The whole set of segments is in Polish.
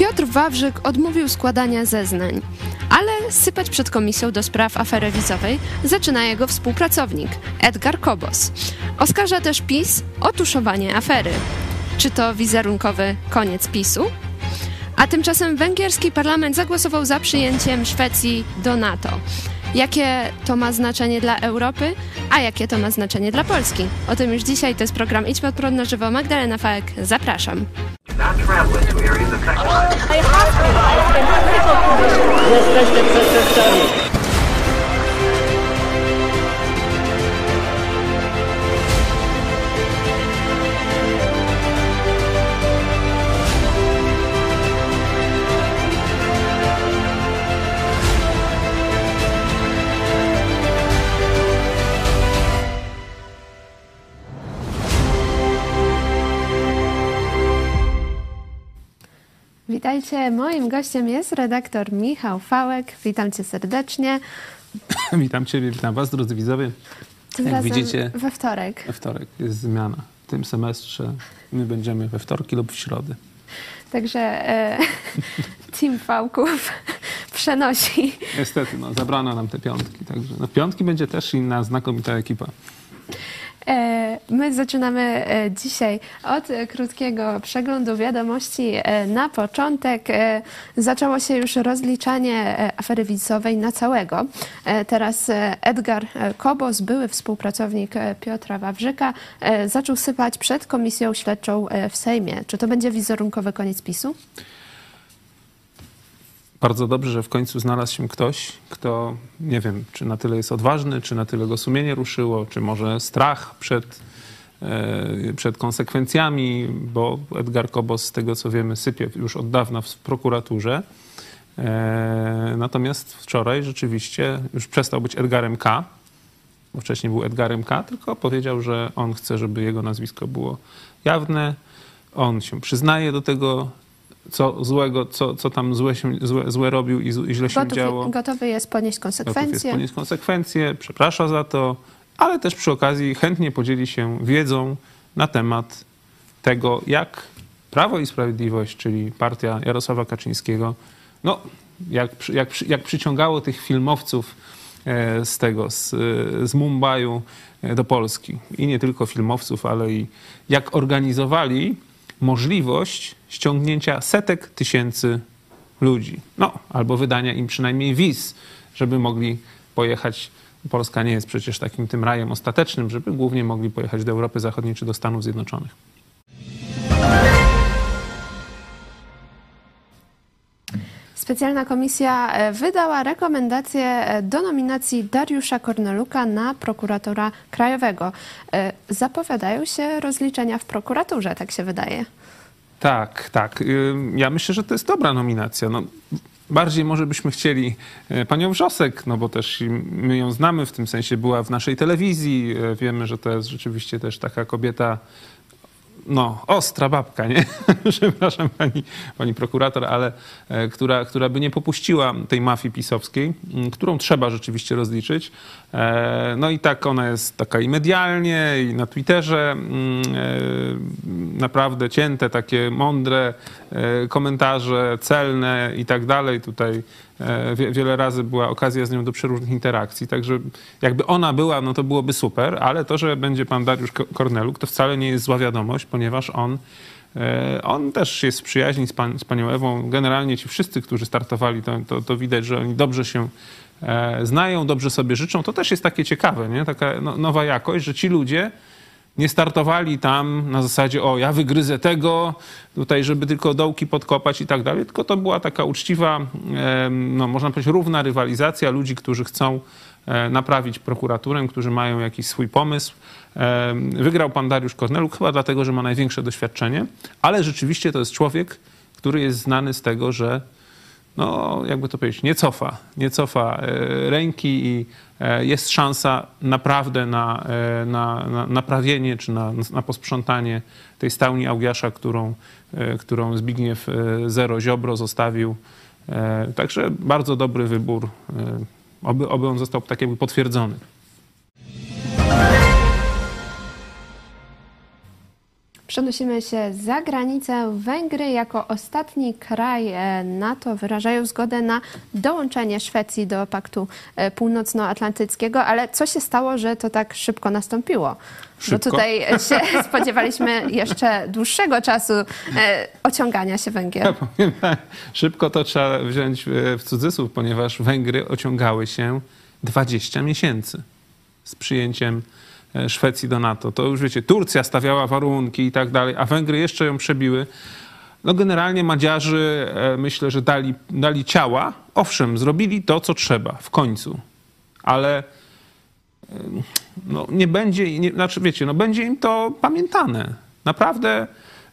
Piotr Wawrzyk odmówił składania zeznań, ale sypać przed komisją do spraw afery wizowej zaczyna jego współpracownik Edgar Kobos. Oskarża też PiS o tuszowanie afery. Czy to wizerunkowy koniec PiSu? A tymczasem węgierski parlament zagłosował za przyjęciem Szwecji do NATO. Jakie to ma znaczenie dla Europy, a jakie to ma znaczenie dla Polski? O tym już dzisiaj, to jest program Idź pod prąd na żywo. Magdalena Fałek, zapraszam. to areas affected by... I have to. I've been critical conditions. Yes, yes, yes, yes, yes. Witajcie, moim gościem jest redaktor Michał Fałek. Witam cię serdecznie. Witam Ciebie, witam Was, drodzy widzowie. Tym Jak razem widzicie, we wtorek. we wtorek jest zmiana. W tym semestrze my będziemy we wtorki lub w środę. Także e, Team Fałków przenosi. Niestety, no, zabrano nam te piątki. Także no, piątki będzie też inna znakomita ekipa. E, My zaczynamy e, dzisiaj od krótkiego przeglądu wiadomości. E, Na początek e, zaczęło się już rozliczanie afery wizowej na całego. Teraz Edgar Kobos, były współpracownik Piotra Wawrzyka, zaczął sypać przed komisją śledczą w Sejmie. Czy to będzie wizerunkowy koniec PiSu? Bardzo dobrze, że w końcu znalazł się ktoś, kto nie wiem, czy na tyle jest odważny, czy na tyle go sumienie ruszyło, czy może strach przed, przed konsekwencjami, bo Edgar Kobos, z tego co wiemy, sypie już od dawna w prokuraturze. E, natomiast wczoraj rzeczywiście już przestał być Edgarem K., bo wcześniej był Edgarem K., tylko powiedział, że on chce, żeby jego nazwisko było jawne. On się przyznaje do tego, co złego, co, co tam złe, się, złe, złe robił i, i źle się działo. Gotów, gotowy jest ponieść Gotów jest konsekwencje. ponieść konsekwencje, przeprasza za to, ale też przy okazji chętnie podzieli się wiedzą na temat tego, jak Prawo i Sprawiedliwość, czyli partia Jarosława Kaczyńskiego, no, jak, jak, jak przyciągało tych filmowców e, z tego, z, e, z e, do Polski. I nie tylko filmowców, ale i jak organizowali możliwość ściągnięcia setek tysięcy ludzi. No, albo wydania im przynajmniej wiz, żeby mogli pojechać. Polska nie jest przecież takim tym rajem ostatecznym, żeby głównie mogli pojechać do Europy Zachodniej czy do Stanów Zjednoczonych. Specjalna komisja e, wydała rekomendację e, do nominacji Dariusza Korneluka na prokuratora krajowego. E, Zapowiadają się rozliczenia w prokuraturze, tak się wydaje. Tak, tak. Ym, Ja myślę, że to jest dobra nominacja. No, bardziej może byśmy chcieli e, panią Wrzosek, no bo też my ją znamy, w tym sensie była w naszej telewizji. E, Wiemy, że to jest rzeczywiście też taka kobieta, no, ostra babka, nie? Przepraszam pani, pani prokurator, ale e, która, która by nie popuściła tej mafii pisowskiej, którą trzeba rzeczywiście rozliczyć. No i tak ona jest taka i medialnie, i na Twitterze naprawdę cięte, takie mądre komentarze, celne i tak dalej. Tutaj e, wie- wiele razy była okazja z nią do przeróżnych interakcji, także jakby ona była, no to byłoby super, ale to, że będzie pan Dariusz Ko- Korneluk, to wcale nie jest zła wiadomość, ponieważ on e, on też jest w przyjaźni z, pan, z panią Ewą. Generalnie ci wszyscy, którzy startowali, to, to, to widać, że oni dobrze się e, znają, dobrze sobie życzą. To też jest takie ciekawe, nie? taka no, nowa jakość, że ci ludzie nie startowali tam na zasadzie, o ja wygryzę tego, tutaj, żeby tylko dołki podkopać i tak dalej, tylko to była taka uczciwa, no, można powiedzieć, równa rywalizacja ludzi, którzy chcą e, naprawić prokuraturę, którzy mają jakiś swój pomysł. Wygrał pan Dariusz Korneluk chyba dlatego, że ma największe doświadczenie, ale rzeczywiście to jest człowiek, który jest znany z tego, że no, jakby to powiedzieć, nie cofa, nie cofa e, ręki i e, jest szansa naprawdę na, e, na, na naprawienie czy na, na posprzątanie tej stałni Augiasza, którą, którą Zbigniew Zero Ziobro zostawił. Także bardzo dobry wybór. Oby, oby on został tak jakby potwierdzony. Przenosimy się za granicę. Węgry jako ostatni kraj e, NATO wyrażają zgodę na dołączenie Szwecji do Paktu e, Północnoatlantyckiego, ale co się stało, że to tak szybko nastąpiło? Szybko? Bo tutaj się spodziewaliśmy jeszcze dłuższego czasu e, ociągania się Węgier. Ja powiem tak, szybko to trzeba wziąć e, w cudzysłów, ponieważ Węgry ociągały się 20 miesięcy z przyjęciem e, Szwecji do NATO. To już wiecie, Turcja stawiała warunki i tak dalej, a Węgry jeszcze ją przebiły. No generalnie Madziarzy e, myślę, że dali, dali ciała. Owszem, zrobili to, co trzeba w końcu, ale no, nie będzie, nie, znaczy wiecie, no, będzie im to pamiętane. Naprawdę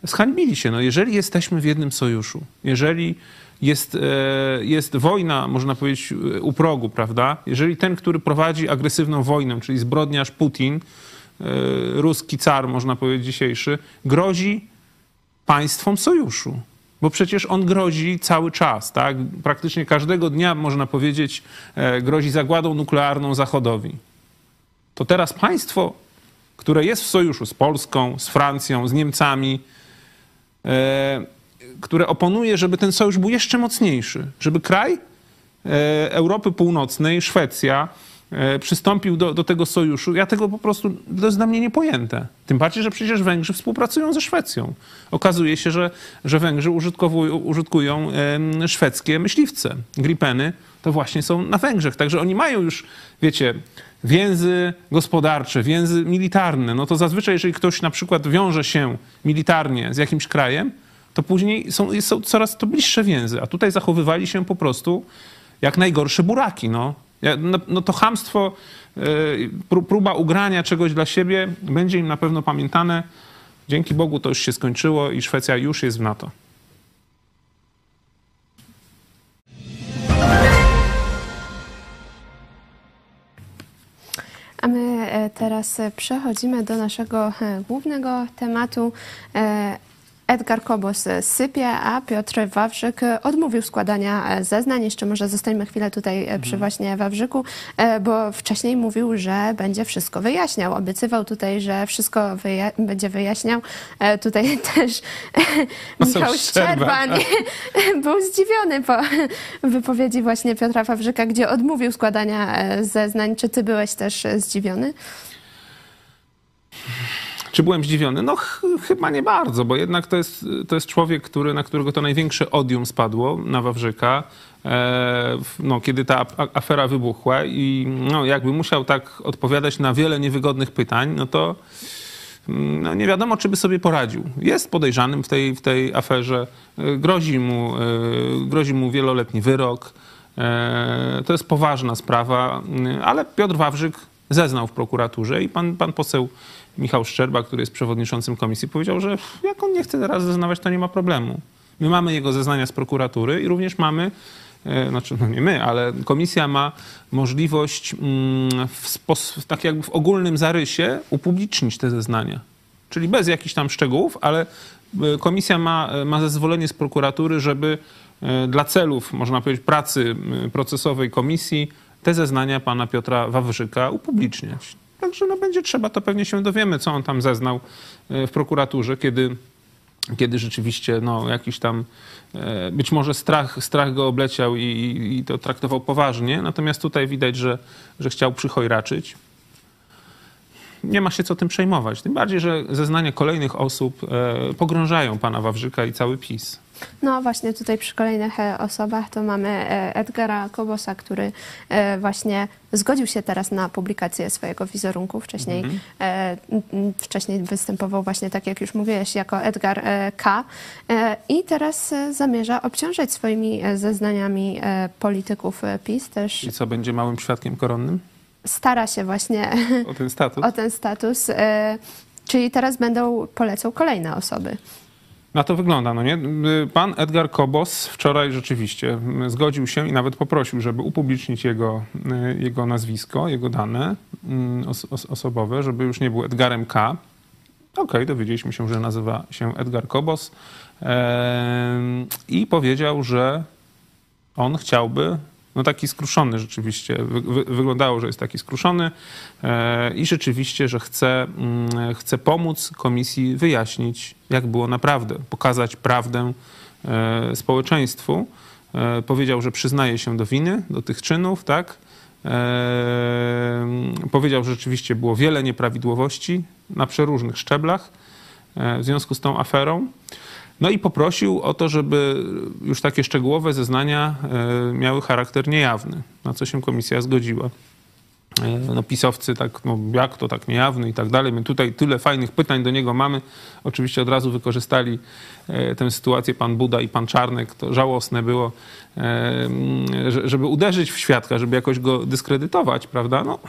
zhańbili się. No, jeżeli jesteśmy w jednym sojuszu, jeżeli jest, e, jest wojna, można powiedzieć, u progu, prawda? Jeżeli ten, który prowadzi agresywną wojnę, czyli zbrodniarz Putin, e, ruski car, można powiedzieć dzisiejszy, grozi państwom sojuszu. Bo przecież on grozi cały czas, tak? Praktycznie każdego dnia, można powiedzieć, e, grozi zagładą nuklearną Zachodowi to teraz państwo, które jest w sojuszu z Polską, z Francją, z Niemcami, e, które oponuje, żeby ten sojusz był jeszcze mocniejszy, żeby kraj e, Europy Północnej, Szwecja, e, przystąpił do, do tego sojuszu. Ja tego po prostu, to jest dla mnie niepojęte. Tym bardziej, że przecież Węgrzy współpracują ze Szwecją. Okazuje się, że, że Węgrzy użytkują szwedzkie myśliwce. Gripeny to właśnie są na Węgrzech. Także oni mają już, wiecie, więzy gospodarcze, więzy militarne, no to zazwyczaj, jeżeli ktoś na przykład wiąże się militarnie z jakimś krajem, to później są, są coraz to bliższe więzy. A tutaj zachowywali się po prostu jak najgorsze buraki. No, no, no to hamstwo, yy, próba ugrania czegoś dla siebie będzie im na pewno pamiętane. Dzięki Bogu to już się skończyło i Szwecja już jest w NATO. A my e, teraz przechodzimy do naszego e, głównego tematu. E, Edgar Kobos sypie, a Piotr Wawrzyk odmówił składania zeznań. Jeszcze może zostańmy chwilę tutaj przy mhm. właśnie Wawrzyku, bo wcześniej mówił, że będzie wszystko wyjaśniał. Obiecywał tutaj, że wszystko wyja będzie wyjaśniał. Tutaj też Michał Szczerban był zdziwiony po wypowiedzi właśnie Piotra Wawrzyka, gdzie odmówił składania zeznań. Czy ty byłeś też zdziwiony? Czy byłem zdziwiony? No ch chyba nie bardzo, bo jednak to jest, to jest człowiek, który, na którego to największe odium spadło, na Wawrzyka, e, no, kiedy ta afera wybuchła i no, jakby musiał tak odpowiadać na wiele niewygodnych pytań, no to mm, no, nie wiadomo, czy by sobie poradził. Jest podejrzanym w tej, w tej aferze, e, grozi mu, e, grozi mu wieloletni wyrok. To jest poważna sprawa, ale Piotr Wawrzyk zeznał w prokuraturze i pan, pan poseł Michał Szczerba, który jest przewodniczącym komisji, powiedział, że jak on nie chce teraz zeznawać, to nie ma problemu. My mamy jego zeznania z prokuratury i również mamy, e, znaczy no nie my, ale komisja ma możliwość mm, w tak jakby w ogólnym zarysie upublicznić te zeznania. Czyli bez jakichś tam szczegółów, ale e, komisja ma, e, ma zezwolenie z prokuratury, żeby dla celów, można powiedzieć, pracy procesowej komisji te zeznania pana Piotra Wawrzyka upubliczniać. Także no będzie trzeba, to pewnie się dowiemy, co on tam zeznał e, w prokuraturze, kiedy, kiedy rzeczywiście no, jakiś tam e, być może strach, strach go obleciał i, i to traktował poważnie. Natomiast tutaj widać, że, że chciał przychojraczyć. Nie ma się co tym przejmować. Tym bardziej, że zeznania kolejnych osób e, pogrążają pana Wawrzyka i cały PiS. No właśnie tutaj przy kolejnych e, osobach to mamy e, Edgara Kobosa, który e, właśnie zgodził się teraz na publikację swojego wizerunku. Wcześniej, mhm. wcześniej występował właśnie, tak jak już mówiłeś, jako Edgar K. I teraz zamierza obciążać swoimi zeznaniami polityków PiS też. I co, będzie małym świadkiem koronnym? Stara się właśnie o ten status. o ten status. Czyli teraz będą polecą kolejne osoby. Na to wygląda, no nie? Pan Edgar Kobos wczoraj rzeczywiście zgodził się i nawet poprosił, żeby upublicznić jego, jego nazwisko, jego dane mm, os osobowe, żeby już nie był Edgarem K. Okej, okay, dowiedzieliśmy się, że nazywa się Edgar Kobos i powiedział, że on chciałby no taki skruszony rzeczywiście. Wy, wy, wyglądało, że jest taki skruszony e, i rzeczywiście, że chce, mm, chce pomóc komisji wyjaśnić, jak było naprawdę, pokazać prawdę e, społeczeństwu. E, powiedział, że przyznaje się do winy, do tych czynów, tak? Powiedział, że rzeczywiście było wiele nieprawidłowości na przeróżnych szczeblach w związku z tą aferą. No i poprosił o to, żeby już takie szczegółowe zeznania e, miały charakter niejawny, na co się komisja zgodziła. E, no, pisowcy tak, no jak to tak niejawny i tak dalej. My tutaj tyle fajnych pytań do niego mamy. Oczywiście od razu wykorzystali e, tę sytuację pan Buda i pan Czarnek. To żałosne było, żeby uderzyć w świadka, żeby jakoś go dyskredytować, prawda? No,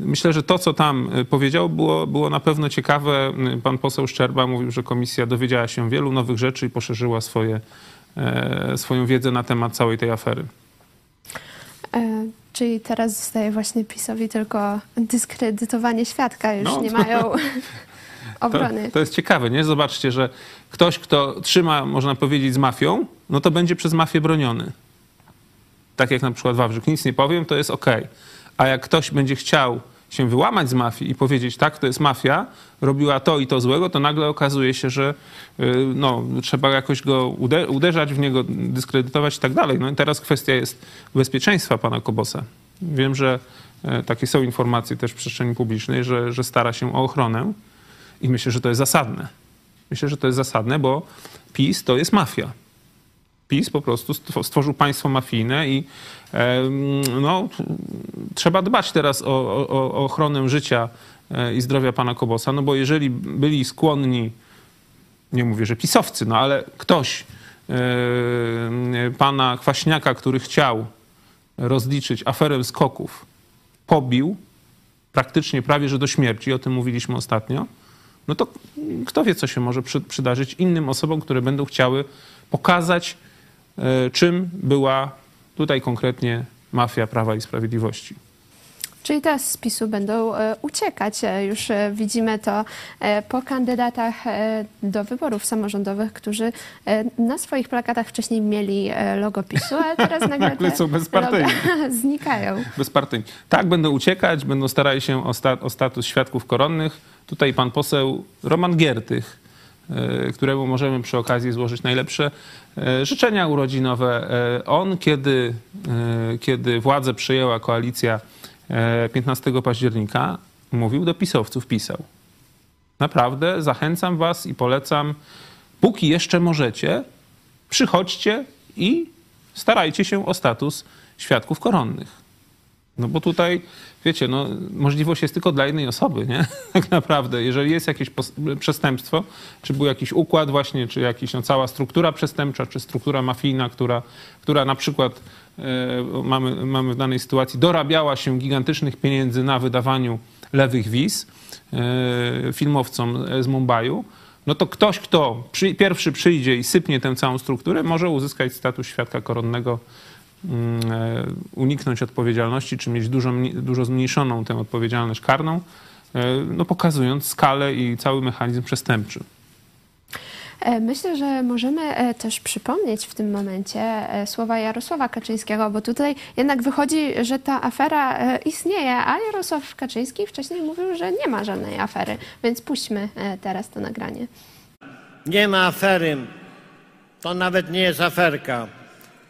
Myślę, że to, co tam y, powiedział, było, było na pewno ciekawe. Y, pan poseł Szczerba mówił, że komisja dowiedziała się wielu nowych rzeczy i poszerzyła swoje, e, swoją wiedzę na temat całej tej afery. E, czyli teraz zostaje właśnie PiSowi tylko dyskredytowanie świadka, już no, nie to, mają obrony. To, to, jest ciekawe, nie? Zobaczcie, że ktoś, kto trzyma, można powiedzieć, z mafią, no to będzie przez mafię broniony. Tak jak na przykład Wawrzyk. Nic nie powiem, to jest okej. Okay a jak ktoś będzie chciał się wyłamać z mafii i powiedzieć, tak, to jest mafia, robiła to i to złego, to nagle okazuje się, że y, no, trzeba jakoś go uderzać w niego, dyskredytować i tak dalej. No i teraz kwestia jest bezpieczeństwa pana Kobosa. Wiem, że e, takie są informacje też w przestrzeni publicznej, że, że stara się o ochronę i myślę, że to jest zasadne. Myślę, że to jest zasadne, bo PiS to jest mafia. PiS po prostu stworzył państwo mafijne i no, trzeba dbać teraz o, o, o ochronę życia e, i zdrowia pana Kobosa, no bo jeżeli byli skłonni, nie mówię, że pisowcy, no ale ktoś e, pana Kwaśniaka, który chciał rozliczyć aferę skoków, pobił praktycznie prawie, że do śmierci, o tym mówiliśmy ostatnio, no to kto wie, co się może przydarzyć innym osobom, które będą chciały pokazać, e, czym była Tutaj konkretnie mafia Prawa i Sprawiedliwości. Czyli teraz z PiSu będą e, uciekać. E, już e, widzimy to po kandydatach do wyborów samorządowych, którzy na swoich plakatach wcześniej mieli logo PiSu, a teraz nagle te są bezpartyjni. znikają. Bezpartyjni. Tak, będą uciekać, będą starali się o, sta o status świadków koronnych. Tutaj pan poseł Roman Giertych któremu możemy przy okazji złożyć najlepsze e, życzenia urodzinowe. E, on, kiedy, kiedy władzę przejęła koalicja 15 października, mówił do pisowców, pisał. Naprawdę zachęcam was i polecam, póki jeszcze możecie, przychodźcie i starajcie się o status świadków koronnych. No bo tutaj, wiecie, no, możliwość jest tylko dla jednej osoby, nie? Tak naprawdę. Jeżeli jest jakieś przestępstwo, czy był jakiś układ właśnie, czy jakaś no, cała struktura przestępcza, czy struktura mafijna, która, która na przykład e, mamy, mamy w danej sytuacji, dorabiała się gigantycznych pieniędzy na wydawaniu lewych wiz e, filmowcom z Mumbaiu, no to ktoś, kto przy, pierwszy przyjdzie i sypnie tę całą strukturę, może uzyskać status świadka koronnego uniknąć odpowiedzialności, czy mieć dużo, dużo zmniejszoną tę odpowiedzialność karną, e, no pokazując skalę i cały mechanizm przestępczy. E, myślę, że możemy też przypomnieć w tym momencie słowa Jarosława Kaczyńskiego, bo tutaj jednak wychodzi, że ta afera istnieje, a Jarosław Kaczyński wcześniej mówił, że nie ma żadnej afery, więc puśćmy teraz to nagranie. Nie ma afery. To nawet nie jest aferka.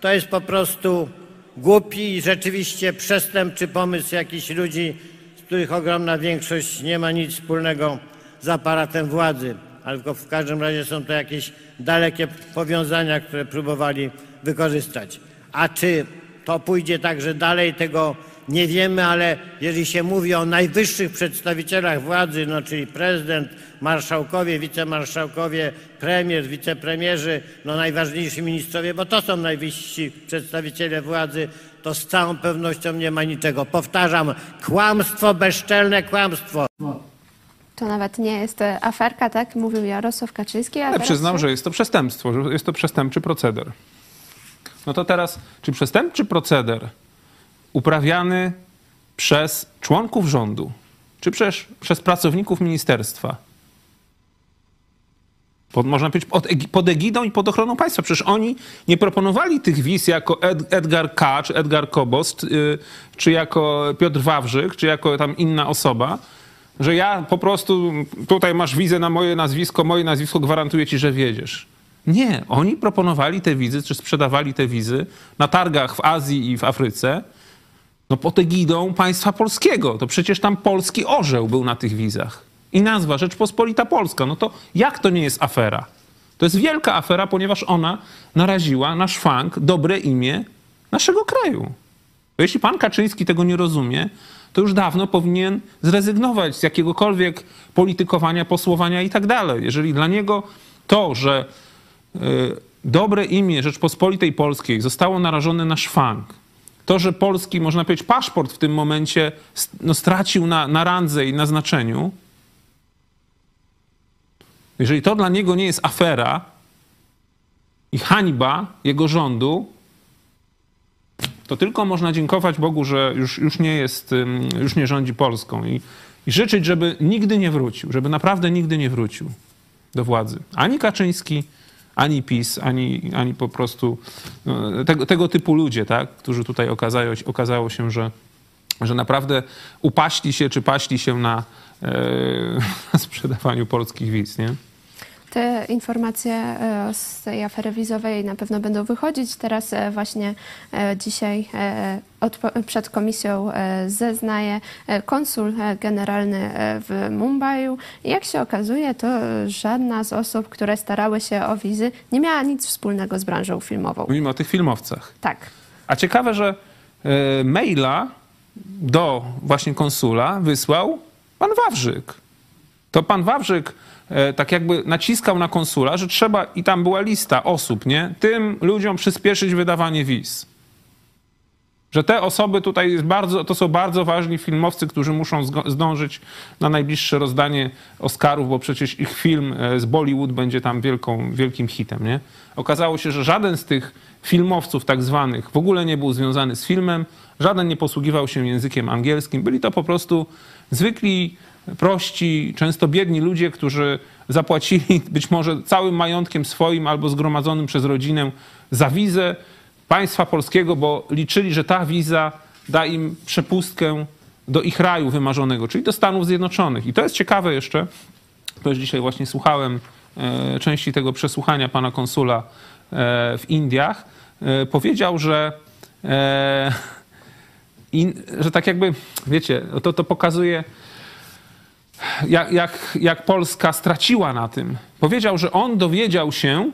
To jest po prostu głupi i rzeczywiście przestępczy pomysł jakichś ludzi, z których ogromna większość nie ma nic wspólnego z aparatem władzy, ale w każdym razie są to jakieś dalekie powiązania, które próbowali wykorzystać. A czy to pójdzie także dalej, tego nie wiemy, ale jeżeli się mówi o najwyższych przedstawicielach władzy, no czyli prezydent, marszałkowie, wicemarszałkowie, premier, wicepremierzy, no najważniejsi ministrowie, bo to są najwyżsi przedstawiciele władzy, to z całą pewnością nie ma niczego. Powtarzam, kłamstwo, bezczelne kłamstwo. To nawet nie jest e, aferka, tak? Mówił Jarosław Kaczyński. Ale przyznam, że jest to przestępstwo, że jest to przestępczy proceder. No to teraz, czy przestępczy proceder uprawiany przez członków rządu, czy przez, przez pracowników ministerstwa, pod, można powiedzieć, pod, egidą i pod ochroną państwa. Przecież oni nie proponowali tych wiz jako Ed, Edgar K., czy Edgar Kobost, yy, czy jako Piotr Wawrzyk, czy jako tam inna osoba, że ja po prostu tutaj masz wizę na moje nazwisko, moje nazwisko gwarantuje ci, że wiedziesz. Nie, oni proponowali te wizy, czy sprzedawali te wizy na targach w Azji i w Afryce, no pod egidą państwa polskiego. To przecież tam polski orzeł był na tych wizach. I nazwa Rzeczpospolita Polska. No to jak to nie jest afera? To jest wielka afera, ponieważ ona naraziła na szwank dobre imię naszego kraju. Bo jeśli pan Kaczyński tego nie rozumie, to już dawno powinien zrezygnować z jakiegokolwiek politykowania, posłowania i tak dalej. Jeżeli dla niego to, że y, dobre imię Rzeczpospolitej Polskiej zostało narażone na szwank, to, że polski, można powiedzieć, paszport w tym momencie no, stracił na, na randze i na znaczeniu, jeżeli to dla niego nie jest afera i hańba jego rządu, to tylko można dziękować Bogu, że już, już nie jest, już nie rządzi Polską i, i życzyć, żeby nigdy nie wrócił, żeby naprawdę nigdy nie wrócił do władzy. Ani Kaczyński, ani PiS, ani, ani po prostu no, tego, tego typu ludzie, tak, którzy tutaj okazało, okazało się, że, że naprawdę upaśli się czy paśli się na, e, na sprzedawaniu polskich wiz, nie? Te informacje e, z tej afery wizowej na pewno będą wychodzić. Teraz e, właśnie e, dzisiaj przed komisją zeznaje konsul generalny w Mumbai. Jak się okazuje, to żadna z osób, które starały się o wizy, nie miała nic wspólnego z branżą filmową. Mówimy o tych filmowcach. Tak. A ciekawe, że maila do właśnie konsula wysłał pan Wawrzyk. To pan Wawrzyk tak jakby naciskał na konsula, że trzeba, i tam była lista osób, nie? Tym ludziom przyspieszyć wydawanie wiz. Że te osoby tutaj bardzo, to są bardzo ważni filmowcy, którzy muszą zdążyć na najbliższe rozdanie Oscarów, bo przecież ich film e, z Bollywood będzie tam wielką, wielkim hitem, nie? Okazało się, że żaden z tych filmowców tak zwanych w ogóle nie był związany z filmem, żaden nie posługiwał się językiem angielskim. Byli to po prostu zwykli prości, często biedni ludzie, którzy zapłacili być może całym majątkiem swoim albo zgromadzonym przez rodzinę za wizę państwa polskiego, bo liczyli, że ta wiza da im przepustkę do ich raju wymarzonego, czyli do Stanów Zjednoczonych. I to jest ciekawe jeszcze, też dzisiaj właśnie słuchałem e, części tego przesłuchania pana konsula e, w Indiach, e, powiedział, że, że tak jakby, wiecie, to, to pokazuje jak, jak, jak Polska straciła na tym. Powiedział, że on dowiedział się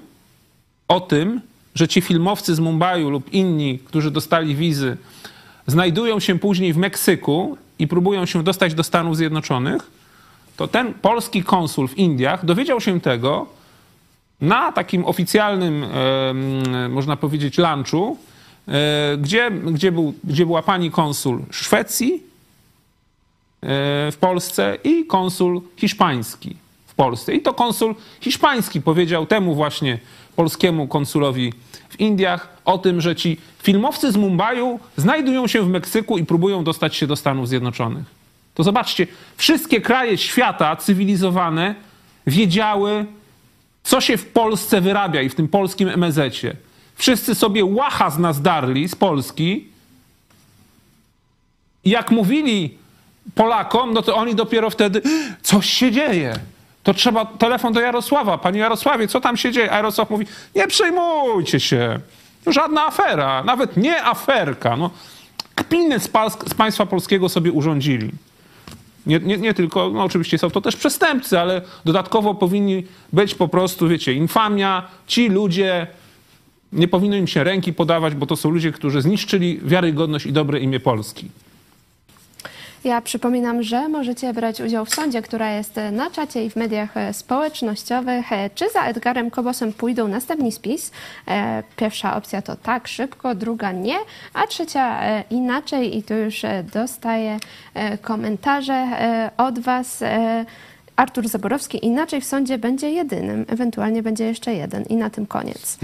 o tym, że ci filmowcy z Mumbai lub inni, którzy dostali wizy, znajdują się później w Meksyku i próbują się dostać do Stanów Zjednoczonych, to ten polski konsul w Indiach dowiedział się tego na takim oficjalnym, można powiedzieć, lunchu, e, gdzie, gdzie, był, gdzie była pani konsul Szwecji, w Polsce i konsul hiszpański w Polsce. I to konsul hiszpański powiedział temu właśnie polskiemu konsulowi w Indiach o tym, że ci filmowcy z Mumbaiu znajdują się w Meksyku i próbują dostać się do Stanów Zjednoczonych. To zobaczcie, wszystkie kraje świata cywilizowane wiedziały, co się w Polsce wyrabia i w tym polskim MSZ-cie. Wszyscy sobie łacha z nas darli z Polski. I jak mówili Polakom, no to oni dopiero wtedy, coś się dzieje. To trzeba telefon do Jarosława. Panie Jarosławie, co tam się dzieje? A Jarosław mówi, nie przejmujcie się. Żadna afera, nawet nie aferka. No, kpiny z, z państwa polskiego sobie urządzili. Nie, nie, nie, tylko, no oczywiście są to też przestępcy, ale dodatkowo powinni być po prostu, wiecie, infamia. Ci ludzie, nie powinno im się ręki podawać, bo to są ludzie, którzy zniszczyli wiarygodność i dobre imię Polski. Ja przypominam, że możecie brać udział w sądzie, która jest na czacie i w mediach e, społecznościowych. E, czy za Edgarem Kobosem pójdą następni spis? E, pierwsza opcja to tak, szybko, druga nie, a trzecia inaczej i tu już dostaję komentarze od Was. Artur Zaborowski inaczej w sądzie będzie jedynym, ewentualnie będzie jeszcze jeden i na tym koniec.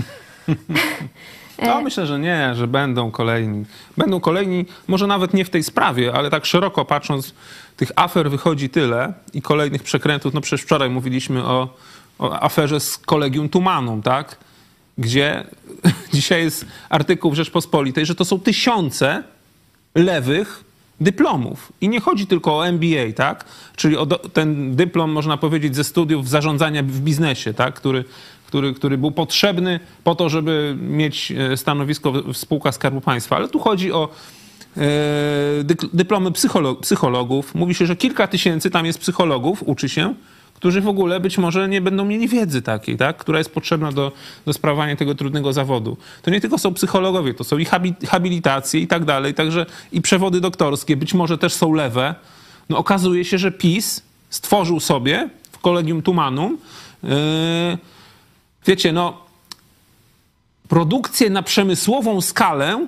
No myślę, że nie, że będą kolejni. Będą kolejni, może nawet nie w tej sprawie, ale tak szeroko patrząc, tych afer wychodzi tyle i kolejnych przekrętów. No przecież wczoraj mówiliśmy o o aferze z kolegium Tumanum, tak? Gdzie dzisiaj jest artykuł w Rzeczpospolitej, że to są tysiące lewych dyplomów. I nie chodzi tylko o MBA, tak? Czyli o do, ten dyplom, można powiedzieć, ze studiów zarządzania w biznesie, tak? Który, który, który był potrzebny po to, żeby mieć e, stanowisko w spółkach Skarbu Państwa. Ale tu chodzi o e, dyplomy psycholog, psychologów. Mówi się, że kilka tysięcy tam jest psychologów, uczy się, którzy w ogóle być może nie będą mieli wiedzy takiej, tak? która jest potrzebna do, do sprawowania tego trudnego zawodu. To nie tylko są psychologowie, to są i habilitacje i tak dalej, także i przewody doktorskie, być może też są lewe. No okazuje się, że PiS stworzył sobie w Kolegium Tumanum, yy, wiecie, no produkcję na przemysłową skalę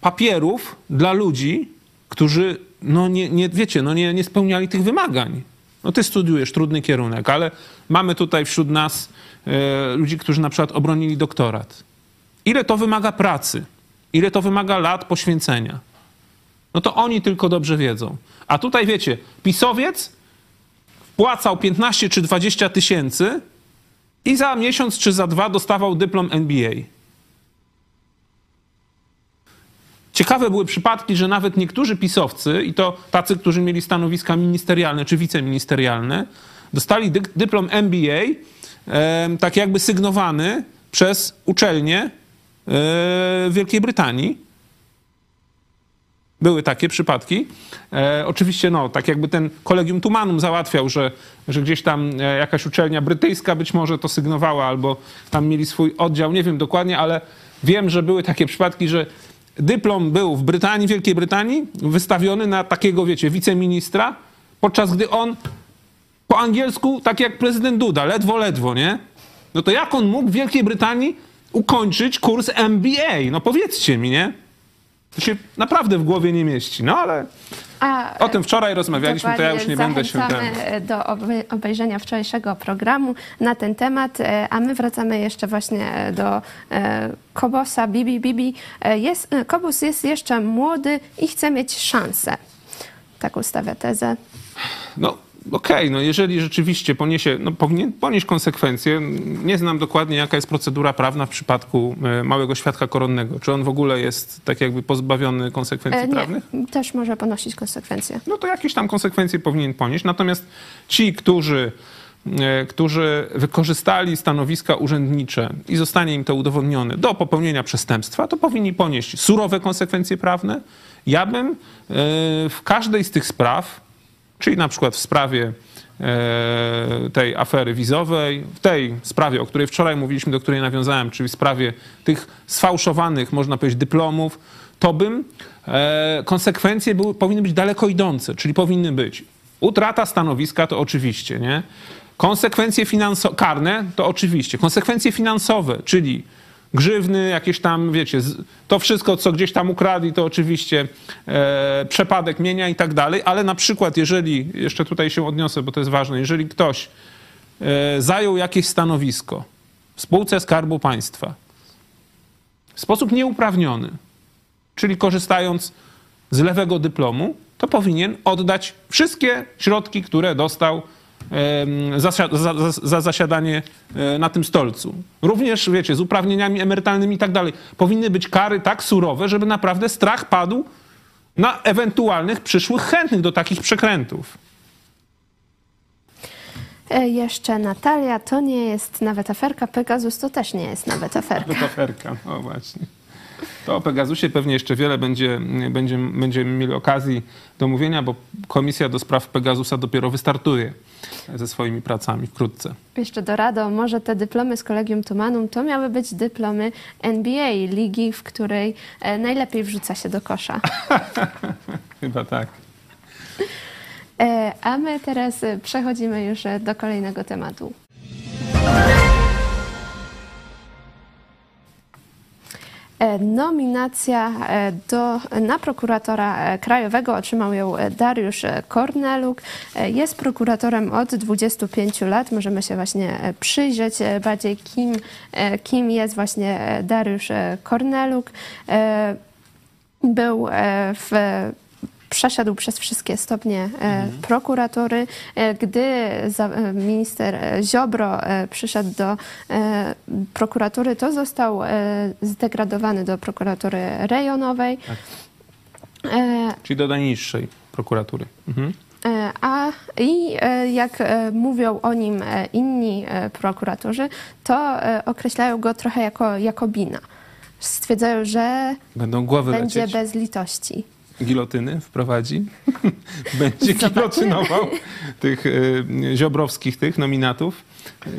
papierów dla ludzi, którzy, no nie, nie wiecie, no nie, nie spełniali tych wymagań. No ty studiujesz trudny kierunek, ale mamy tutaj wśród nas e, ludzi, którzy na przykład obronili doktorat. Ile to wymaga pracy? Ile to wymaga lat poświęcenia? No to oni tylko dobrze wiedzą. A tutaj wiecie, pisowiec wpłacał 15 czy 20 tysięcy i za miesiąc czy za dwa dostawał dyplom NBA. Ciekawe były przypadki, że nawet niektórzy pisowcy, i to tacy, którzy mieli stanowiska ministerialne czy wiceministerialne, dostali dy dyplom MBA, tak jakby sygnowany przez uczelnię e, Wielkiej Brytanii. Były takie przypadki. E, oczywiście, no, tak jakby ten kolegium Tumanum załatwiał, że, że gdzieś tam e, jakaś uczelnia brytyjska być może to sygnowała, albo tam mieli swój oddział, nie wiem dokładnie, ale wiem, że były takie przypadki, że dyplom był w Brytanii, Wielkiej Brytanii, wystawiony na takiego, wiecie, wiceministra, podczas gdy on po angielsku, tak jak prezydent Duda, ledwo, ledwo, nie? No to jak on mógł w Wielkiej Brytanii ukończyć kurs MBA? No powiedzcie mi, nie? To się naprawdę w głowie nie mieści, no ale a, o tym wczoraj rozmawialiśmy, to ja już nie będę się... Ten... do obejrzenia wczorajszego programu na ten temat, e, a my wracamy jeszcze właśnie do e, Kobosa, Bibi, Bibi. E, jest, Kobus jest jeszcze młody i chce mieć szansę. Taką stawia tezę. No, okej, okay, no jeżeli rzeczywiście poniesie, no powinien ponieść konsekwencje. Nie znam dokładnie, jaka jest procedura prawna w przypadku e, małego świadka koronnego. Czy on w ogóle jest tak jakby pozbawiony konsekwencji e, nie, prawnych? też może ponosić konsekwencje. No to jakieś tam konsekwencje powinien ponieść. Natomiast ci, którzy e, którzy wykorzystali stanowiska urzędnicze i zostanie im to udowodnione do popełnienia przestępstwa, to powinni ponieść surowe konsekwencje prawne. Ja bym w każdej z tych spraw Czyli na przykład w sprawie e, tej afery wizowej, w tej sprawie, o której wczoraj mówiliśmy, do której nawiązałem, czyli w sprawie tych sfałszowanych, można powiedzieć, dyplomów, to bym e, konsekwencje były, powinny być daleko idące, czyli powinny być utrata stanowiska, to oczywiście, nie? Konsekwencje finansowe, karne, to oczywiście. Konsekwencje finansowe, czyli grzywny, jakieś tam, wiecie, to wszystko, co gdzieś tam ukradli, to oczywiście e, przepadek mienia i tak dalej, ale na przykład, jeżeli, jeszcze tutaj się odniosę, bo to jest ważne, jeżeli ktoś e, zajął jakieś stanowisko w spółce Skarbu Państwa w sposób nieuprawniony, czyli korzystając z lewego dyplomu, to powinien oddać wszystkie środki, które dostał za, za, za, zasiadanie e, na tym stolcu. Również, wiecie, z uprawnieniami emerytalnymi i tak dalej. Powinny być kary tak surowe, żeby naprawdę strach padł na ewentualnych przyszłych chętnych do takich przekrętów. E, jeszcze Natalia, to nie jest nawet aferka, Pegasus to też nie jest nawet aferka. Nawet aferka, o właśnie. To o Pegasusie pewnie jeszcze wiele będzie, będzie, będziemy mieli okazji do mówienia, bo Komisja do Spraw Pegasusa dopiero wystartuje ze swoimi pracami wkrótce. Jeszcze do Rado, może te dyplomy z Kolegium Tumanum to miały być dyplomy NBA, ligi, w której e, najlepiej wrzuca się do kosza. Chyba tak. E, a my teraz przechodzimy już do kolejnego tematu. Nominacja e, do, na prokuratora e, krajowego otrzymał ją Dariusz Korneluk. Jest prokuratorem od 25 lat. Możemy się właśnie przyjrzeć bardziej, kim, kim jest właśnie Dariusz Korneluk. Był w przeszedł przez wszystkie stopnie mhm. prokuratury. Gdy minister Ziobro przyszedł do prokuratury, to został zdegradowany do prokuratury rejonowej. Tak. Czyli do najniższej prokuratury. Mhm. A i jak mówią o nim inni prokuratorzy, to określają go trochę jako Jakobina. Stwierdzają, że Będą głowy będzie lecieć. bez litości. Gilotyny wprowadzi. będzie gilotynował tych ziobrowskich tych nominatów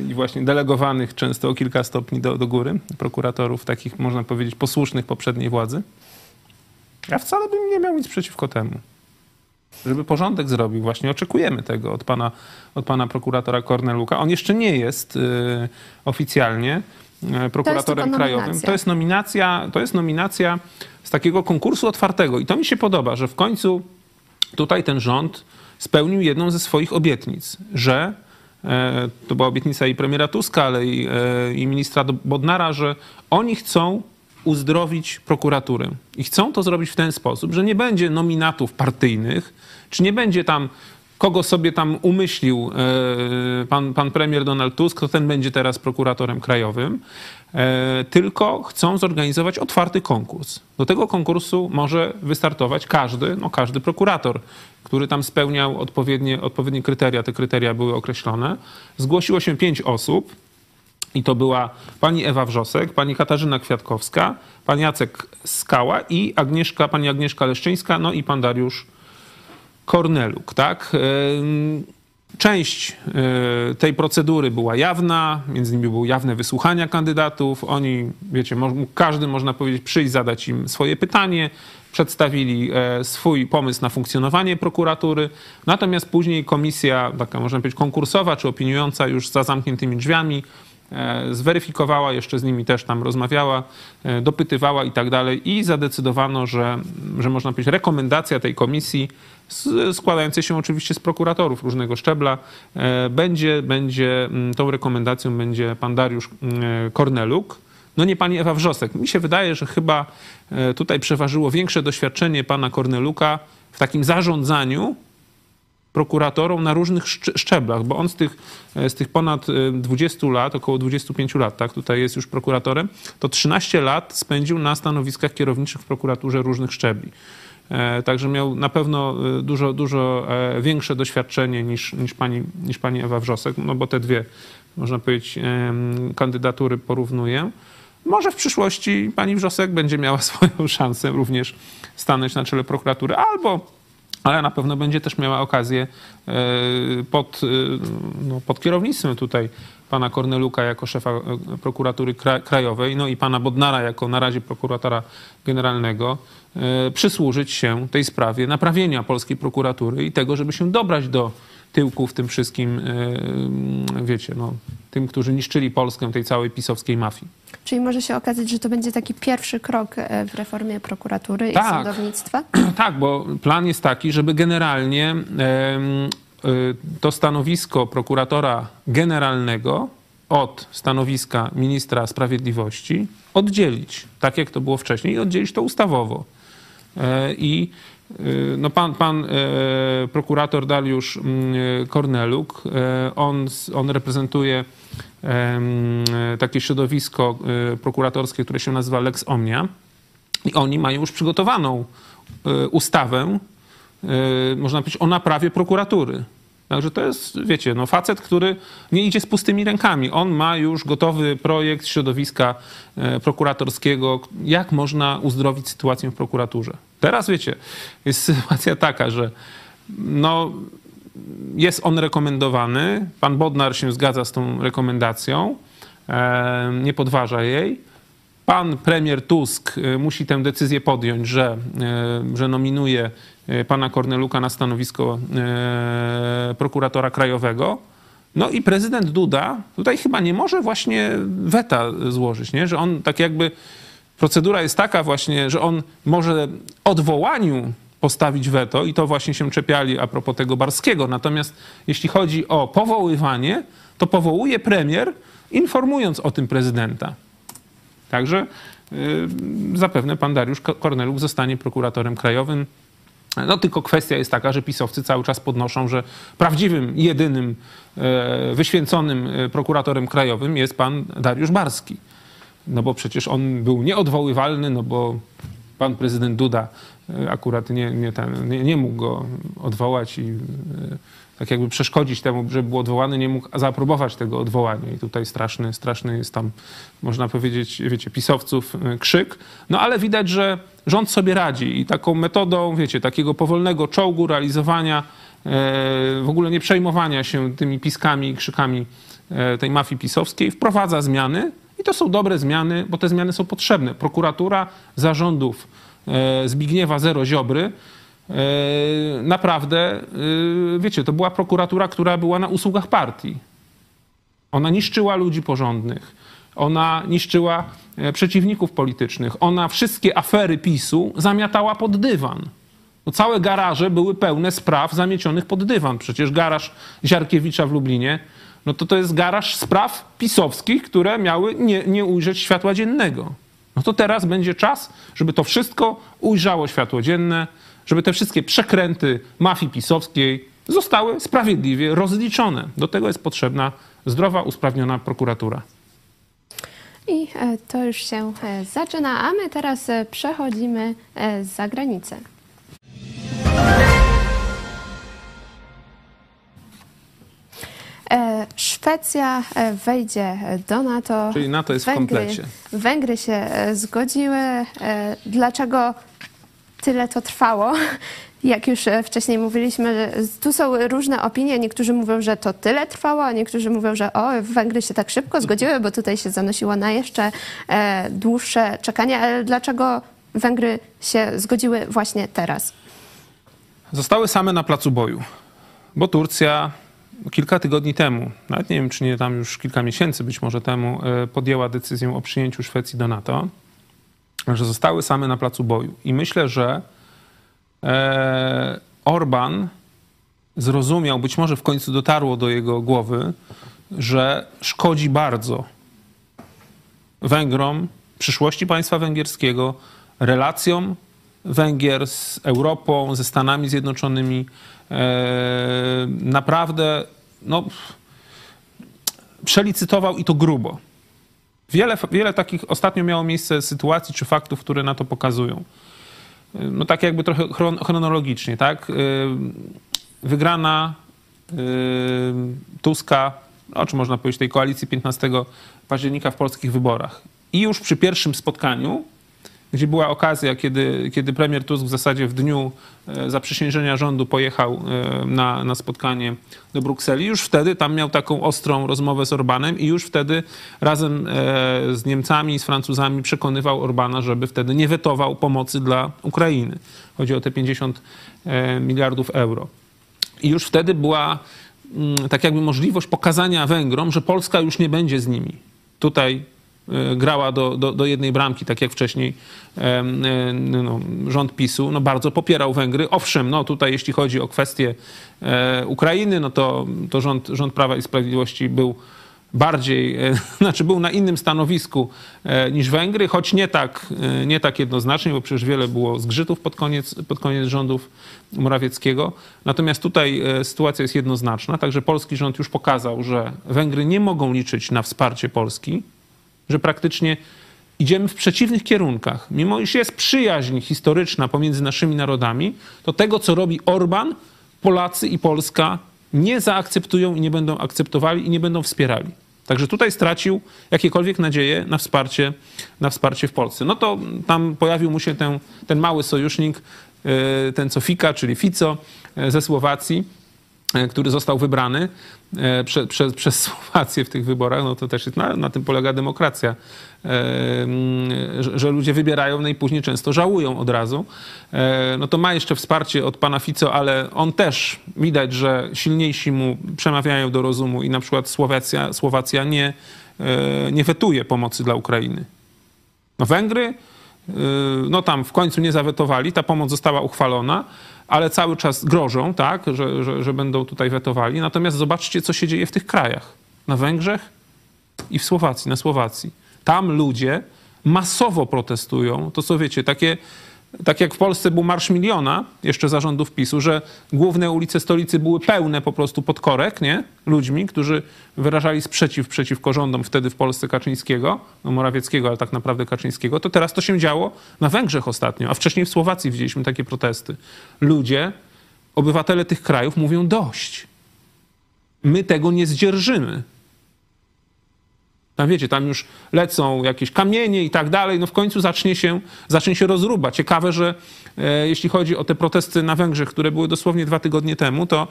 i właśnie delegowanych często o kilka stopni do, do góry, prokuratorów takich, można powiedzieć, posłusznych poprzedniej władzy. Ja wcale bym nie miał nic przeciwko temu żeby porządek zrobił. Właśnie oczekujemy tego od pana, od pana prokuratora Korneluka. On jeszcze nie jest y, oficjalnie y, prokuratorem to krajowym. To jest nominacja, to jest nominacja z takiego konkursu otwartego. I to mi się podoba, że w końcu tutaj ten rząd spełnił jedną ze swoich obietnic, że e, to była obietnica i premiera Tuska, ale i, e, i ministra Bodnara, że oni chcą uzdrowić prokuraturę. I chcą to zrobić w ten sposób, że nie będzie nominatów partyjnych, czy nie będzie tam kogo sobie tam umyślił e, pan, pan premier Donald Tusk, to ten będzie teraz prokuratorem krajowym, e, tylko chcą zorganizować otwarty konkurs. Do tego konkursu może wystartować każdy, no każdy prokurator, który tam spełniał odpowiednie, odpowiednie kryteria. Te kryteria były określone. Zgłosiło się pięć osób. I to była pani Ewa Wrzosek, pani Katarzyna Kwiatkowska, pan Jacek Skała i Agnieszka, pani Agnieszka Leszczyńska, no i pan Dariusz Korneluk, tak? Część e, tej procedury była jawna, między innymi były jawne wysłuchania kandydatów. Oni, wiecie, każdy, można powiedzieć, przyjść, zadać im swoje pytanie, przedstawili e, swój pomysł na funkcjonowanie prokuratury. Natomiast później komisja, taka można powiedzieć konkursowa czy opiniująca już za zamkniętymi drzwiami, E, zweryfikowała, jeszcze z nimi też tam rozmawiała, e, dopytywała i tak dalej i zadecydowano, że, że można powiedzieć rekomendacja tej komisji składającej się oczywiście z prokuratorów różnego szczebla e, będzie, będzie mm, tą rekomendacją będzie pan Dariusz mm, Korneluk, no nie pani Ewa Wrzosek. Mi się wydaje, że chyba tutaj przeważyło większe doświadczenie pana Korneluka w takim zarządzaniu prokuratorą na różnych szczeblach, bo on z tych, e, z tych ponad 20 e, lat, około 25 lat, tak, tutaj jest już prokuratorem, to 13 lat spędził na stanowiskach kierowniczych w prokuraturze różnych szczebli. E, także miał na pewno dużo, dużo większe doświadczenie niż, niż, pani, niż pani Ewa Wrzosek, no bo te dwie, można powiedzieć, kandydatury porównuję. Może w przyszłości pani Wrzosek będzie miała swoją szansę również stanąć na czele prokuratury, albo ale na pewno będzie też miała okazję e, pod, e, no, pod kierownictwem tutaj pana Korneluka jako szefa e, prokuratury krajowej, no i pana Bodnara jako na razie prokuratora generalnego, przysłużyć się tej sprawie naprawienia polskiej prokuratury i tego, żeby się dobrać do tyłku w tym wszystkim, wiecie, no, tym, którzy niszczyli Polskę, tej całej pisowskiej mafii. Czyli może się okazać, że to będzie taki pierwszy krok e, w reformie prokuratury tak. i sądownictwa? Tak, bo plan jest taki, żeby generalnie e, to stanowisko prokuratora generalnego od stanowiska ministra sprawiedliwości oddzielić, tak jak to było wcześniej, i oddzielić to ustawowo. E, I no pan, pan prokurator Dariusz mm, Korneluk, on, on reprezentuje takie środowisko e, prokuratorskie, które się nazywa Lex Omnia. I oni mają już przygotowaną e, ustawę, e, można powiedzieć, o naprawie prokuratury. Także to jest, wiecie, no facet, który nie idzie z pustymi rękami. On ma już gotowy projekt środowiska prokuratorskiego, jak można uzdrowić sytuację w prokuraturze. Teraz, wiecie, jest sytuacja taka, że no, jest on rekomendowany. Pan Bodnar się zgadza z tą rekomendacją, e, nie podważa jej. Pan premier Tusk e, musi tę decyzję podjąć, że, e, że nominuje pana Korneluka na stanowisko prokuratora krajowego. No i prezydent Duda tutaj chyba nie może właśnie weta złożyć, nie? że on tak jakby procedura jest taka właśnie, że on może odwołaniu postawić weto i to właśnie się czepiali a propos tego Barskiego. Natomiast jeśli chodzi o powoływanie, to powołuje premier, informując o tym prezydenta. Także yy, zapewne pan Dariusz Korneluk zostanie prokuratorem krajowym. No tylko kwestia jest taka, że pisowcy cały czas podnoszą, że prawdziwym, jedynym e, wyświęconym e, prokuratorem krajowym jest pan Dariusz Barski. No bo przecież on był nieodwoływalny, no bo pan prezydent Duda e, akurat nie, nie, ten, nie, nie mógł go odwołać i tak jakby przeszkodzić temu, żeby był odwołany, nie mógł zaaprobować tego odwołania. I tutaj straszny, straszny jest tam, można powiedzieć, wiecie, pisowców krzyk. No ale widać, że rząd sobie radzi i taką metodą, wiecie, takiego powolnego czołgu, realizowania, e, w ogóle nie przejmowania się tymi piskami i krzykami e, tej mafii pisowskiej, wprowadza zmiany i to są dobre zmiany, bo te zmiany są potrzebne. Prokuratura zarządów e, Zbigniewa Zero Ziobry naprawdę, wiecie, to była prokuratura, która była na usługach partii. Ona niszczyła ludzi porządnych ona niszczyła e, przeciwników politycznych. Ona wszystkie afery PiSu zamiatała pod dywan. No całe garaże były pełne spraw zamiecionych pod dywan. Przecież garaż Ziarkiewicza w Lublinie, no to to jest garaż spraw pisowskich, które miały nie, nie ujrzeć światła dziennego. No to teraz będzie czas, żeby to wszystko ujrzało światło dzienne, żeby te wszystkie przekręty mafii pisowskiej zostały sprawiedliwie rozliczone. Do tego jest potrzebna zdrowa, usprawniona prokuratura. I e, to już się e, zaczyna, a my teraz e, przechodzimy za granicę. Szwecja wejdzie do NATO. Czyli NATO jest Węgry, w komplecie. Węgry się zgodziły. Dlaczego tyle to trwało? Jak już e, wcześniej mówiliśmy, tu są różne opinie. Niektórzy mówią, że to tyle trwało, a niektórzy mówią, że o, Węgry się tak szybko zgodziły, bo tutaj się zanosiło na jeszcze e, dłuższe czekanie. Ale dlaczego Węgry się zgodziły właśnie teraz? Zostały same na placu boju, bo Turcja kilka tygodni temu, nawet nie wiem, czy nie tam już kilka miesięcy być może temu, e, podjęła decyzję o przyjęciu Szwecji do NATO, że zostały same na placu boju. I myślę, że Orban zrozumiał, być może w końcu dotarło do jego głowy, że szkodzi bardzo Węgrom, przyszłości państwa węgierskiego, relacjom Węgier z Europą, ze Stanami Zjednoczonymi. E, naprawdę no, przelicytował i to grubo. Wiele, wiele takich ostatnio miało miejsce sytuacji czy faktów, które na to pokazują no tak jakby trochę chronologicznie, tak? Y, wygrana y, Tuska, no, czy można powiedzieć tej koalicji 15 października w polskich wyborach. I już przy pierwszym spotkaniu gdzie była okazja, kiedy, kiedy premier Tusk w zasadzie w dniu e, zaprzysiężenia rządu pojechał e, na, na spotkanie do Brukseli. Już wtedy tam miał taką ostrą rozmowę z Orbanem i już wtedy razem e, z Niemcami i z Francuzami przekonywał Orbana, żeby wtedy nie wetował pomocy dla Ukrainy. Chodzi o te 50 miliardów euro. I już wtedy była mm, tak jakby możliwość pokazania Węgrom, że Polska już nie będzie z nimi. Tutaj grała do, do, do, jednej bramki, tak jak wcześniej e, no, rząd PiSu, no bardzo popierał Węgry. Owszem, no tutaj jeśli chodzi o kwestię e, Ukrainy, no to, to rząd, rząd Prawa i Sprawiedliwości był bardziej, znaczy był na innym stanowisku niż Węgry, choć nie tak, nie tak jednoznacznie, bo przecież wiele było zgrzytów pod koniec, pod koniec rządów Morawieckiego. Natomiast tutaj sytuacja jest jednoznaczna, także polski rząd już pokazał, że Węgry nie mogą liczyć na wsparcie Polski, że praktycznie idziemy w przeciwnych kierunkach. Mimo iż jest przyjaźń historyczna pomiędzy naszymi narodami, to tego, co robi Orban, Polacy i Polska nie zaakceptują i nie będą akceptowali i nie będą wspierali. Także tutaj stracił jakiekolwiek nadzieję na wsparcie, na wsparcie w Polsce. No to tam pojawił mu się ten, ten mały sojusznik, e, ten Cofika, czyli Fico e, ze Słowacji, który został wybrany. E, prze, prze, przez Słowację w tych wyborach, no to też na, na tym polega demokracja, e, że, że, ludzie wybierają, no i później często żałują od razu. E, no to ma jeszcze wsparcie od pana Fico, ale on też widać, że silniejsi mu przemawiają do rozumu i na przykład Słowacja, Słowacja nie, nie wetuje pomocy dla Ukrainy. No Węgry, no tam w końcu nie zawetowali, ta pomoc została uchwalona, ale cały czas grożą, tak, że, że, że będą tutaj wetowali. Natomiast zobaczcie, co się dzieje w tych krajach. Na Węgrzech i w Słowacji, na Słowacji. Tam ludzie masowo protestują. To co wiecie, takie tak jak w Polsce był Marsz Miliona, jeszcze zarządów PiSu, że główne ulice stolicy były pełne po prostu podkorek, nie? Ludźmi, którzy wyrażali sprzeciw przeciwko rządom wtedy w Polsce Kaczyńskiego, no Morawieckiego, ale tak naprawdę Kaczyńskiego, to teraz to się działo na Węgrzech ostatnio, a wcześniej w Słowacji widzieliśmy takie protesty. Ludzie, obywatele tych krajów mówią dość. My tego nie zdzierżymy. Tam wiecie, tam już lecą jakieś kamienie i tak dalej, no w końcu zacznie się, zacznie się rozruba. Ciekawe, że e, jeśli chodzi o te protesty na Węgrzech, które były dosłownie dwa tygodnie temu, to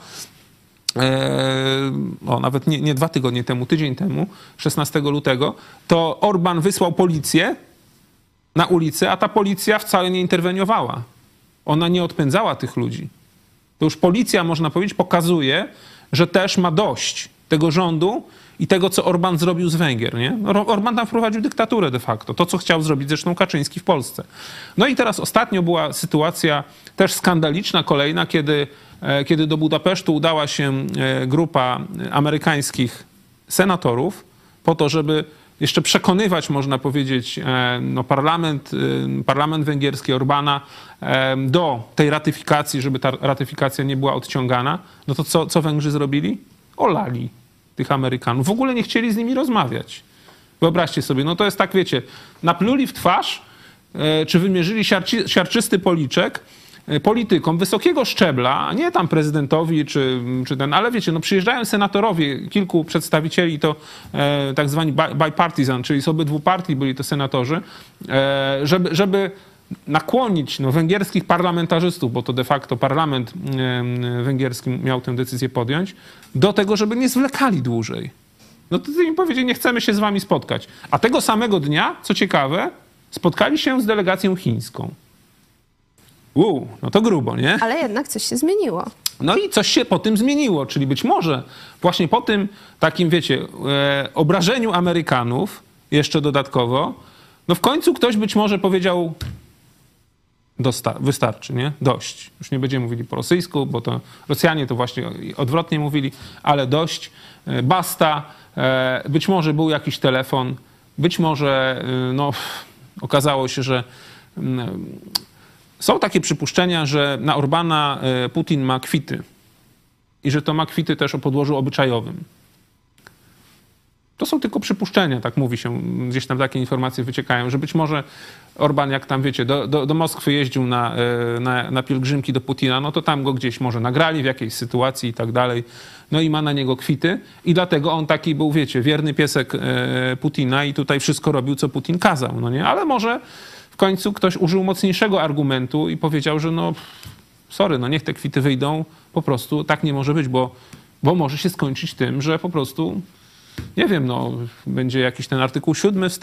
e, o, nawet nie, nie dwa tygodnie temu, tydzień temu, 16 lutego, to Orban wysłał policję na ulicę, a ta policja wcale nie interweniowała. Ona nie odpędzała tych ludzi. To już policja, można powiedzieć, pokazuje, że też ma dość tego rządu i tego, co Orban zrobił z Węgier. Nie? Orban tam wprowadził dyktaturę de facto. To, co chciał zrobić zresztą Kaczyński w Polsce. No i teraz ostatnio była sytuacja też skandaliczna, kolejna, kiedy, e, kiedy do Budapesztu udała się e, grupa amerykańskich senatorów po to, żeby jeszcze przekonywać, można powiedzieć, e, no, parlament, parlament węgierski Orbana do tej ratyfikacji, żeby ta ratyfikacja nie była odciągana, no to co, co Węgrzy zrobili? Olali tych Amerykanów. W ogóle nie chcieli z nimi rozmawiać. Wyobraźcie sobie, no to jest tak, wiecie, napluli w twarz, e, czy wymierzyli siarci, siarczysty policzek e, politykom wysokiego szczebla, nie tam prezydentowi czy, czy ten, ale wiecie, no przyjeżdżają senatorowie, kilku przedstawicieli to e, tak zwani bipartisan, czyli z obydwu partii byli to senatorzy, żeby, żeby nakłonić no, węgierskich parlamentarzystów, bo to de facto parlament węgierski miał tę decyzję podjąć, do tego, żeby nie zwlekali dłużej. No to im powiedzieli, nie chcemy się z wami spotkać. A tego samego dnia, co ciekawe, spotkali się z delegacją chińską. Uuu, no to grubo, nie? Ale jednak coś się zmieniło. No i coś się po tym zmieniło, czyli być może właśnie po tym takim, wiecie, e, obrażeniu Amerykanów jeszcze dodatkowo, no w końcu ktoś być może powiedział, Dosta wystarczy, nie? Dość. Już nie będziemy mówili po rosyjsku, bo to Rosjanie to właśnie odwrotnie mówili, ale dość, e, basta. E, być może był jakiś telefon, być może e, no, okazało się, że mm, są takie przypuszczenia, że na Orbana Putin ma kwity i że to ma kwity też o podłożu obyczajowym. To są tylko przypuszczenia, tak mówi się, gdzieś tam takie informacje wyciekają, że być może Orban, jak tam wiecie, do, do, do Moskwy jeździł na, e, na, na, pielgrzymki do Putina, no to tam go gdzieś może nagrali w jakiejś sytuacji i tak dalej, no i ma na niego kwity i dlatego on taki był, wiecie, wierny piesek e, Putina i tutaj wszystko robił, co Putin kazał, no nie? Ale może w końcu ktoś użył mocniejszego argumentu i powiedział, że no sorry, no niech te kwity wyjdą, po prostu tak nie może być, bo, bo może się skończyć tym, że po prostu nie wiem, no, będzie jakiś ten artykuł siódmy w,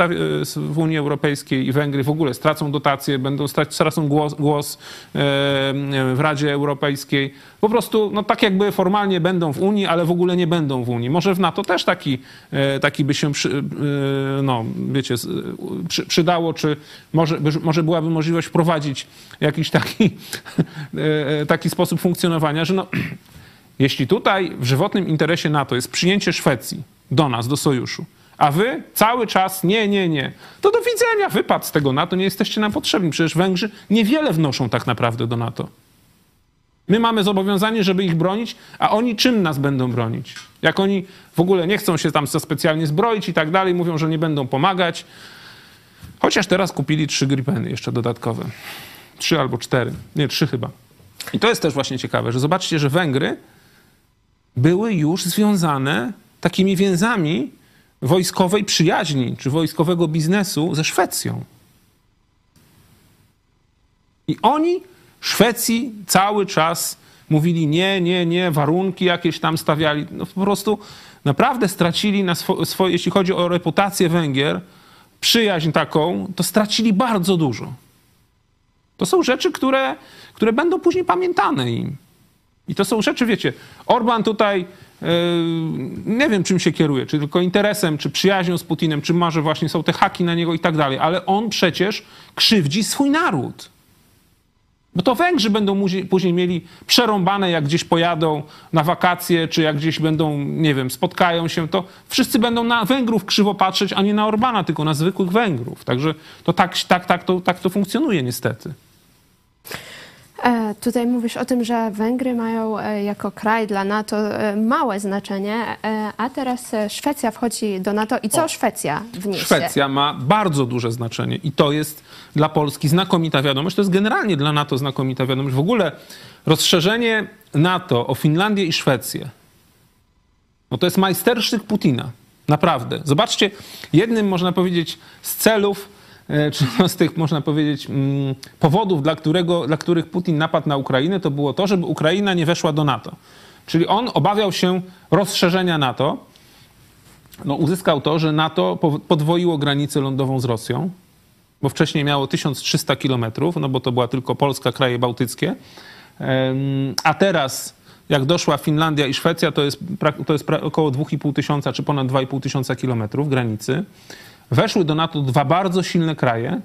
w, Unii Europejskiej i Węgry w ogóle stracą dotacje, będą stracą głos, głos w Radzie Europejskiej. Po prostu, no tak jakby formalnie będą w Unii, ale w ogóle nie będą w Unii. Może w NATO też taki, e, taki by się, przy, e, no wiecie, przy, przydało, czy może, może byłaby możliwość wprowadzić jakiś taki, e, taki sposób funkcjonowania, że no, jeśli tutaj w żywotnym interesie NATO jest przyjęcie Szwecji, do nas, do sojuszu. A wy cały czas nie, nie, nie. To do widzenia, wypad z tego NATO, nie jesteście nam potrzebni. Przecież Węgrzy niewiele wnoszą tak naprawdę do NATO. My mamy zobowiązanie, żeby ich bronić, a oni czym nas będą bronić? Jak oni w ogóle nie chcą się tam specjalnie zbroić i tak dalej, mówią, że nie będą pomagać. Chociaż teraz kupili trzy Gripeny jeszcze dodatkowe. Trzy albo cztery. Nie, trzy chyba. I to jest też właśnie ciekawe, że zobaczcie, że Węgry były już związane takimi więzami wojskowej przyjaźni czy wojskowego biznesu ze Szwecją. I oni Szwecji cały czas mówili nie, nie, nie, warunki jakieś tam stawiali. No po prostu naprawdę stracili na swoje, jeśli chodzi o reputację Węgier, przyjaźń taką, to stracili bardzo dużo. To są rzeczy, które, które będą później pamiętane im. I to są rzeczy, wiecie, Orban tutaj nie wiem, czym się kieruje, czy tylko interesem, czy przyjaźnią z Putinem, czy może właśnie są te haki na niego i tak dalej, ale on przecież krzywdzi swój naród. Bo to Węgrzy będą później mieli przerąbane, jak gdzieś pojadą na wakacje, czy jak gdzieś będą, nie wiem, spotkają się, to wszyscy będą na Węgrów krzywo patrzeć, a nie na Orbana, tylko na zwykłych Węgrów. Także to tak, tak, tak, to, tak to funkcjonuje niestety. E, tutaj mówisz o tym, że Węgry mają e, jako kraj dla NATO e, małe znaczenie, a teraz Szwecja wchodzi do NATO. I co o, Szwecja wniesie? Szwecja ma bardzo duże znaczenie i to jest dla Polski znakomita wiadomość. To jest generalnie dla NATO znakomita wiadomość. W ogóle rozszerzenie NATO o Finlandię i Szwecję no to jest majstersztyk Putina. Naprawdę. Zobaczcie, jednym można powiedzieć z celów E, czy z tych, można powiedzieć, mm, powodów, dla, którego, dla których Putin napadł na Ukrainę, to było to, żeby Ukraina nie weszła do NATO. Czyli on obawiał się rozszerzenia NATO. No, uzyskał to, że NATO podwoiło granicę lądową z Rosją, bo wcześniej miało 1300 kilometrów, no bo to była tylko Polska, kraje bałtyckie. A teraz, jak doszła Finlandia i Szwecja, to jest, to jest około 2,5 tysiąca czy ponad 2,5 tysiąca kilometrów granicy. Weszły do NATO dwa bardzo silne kraje.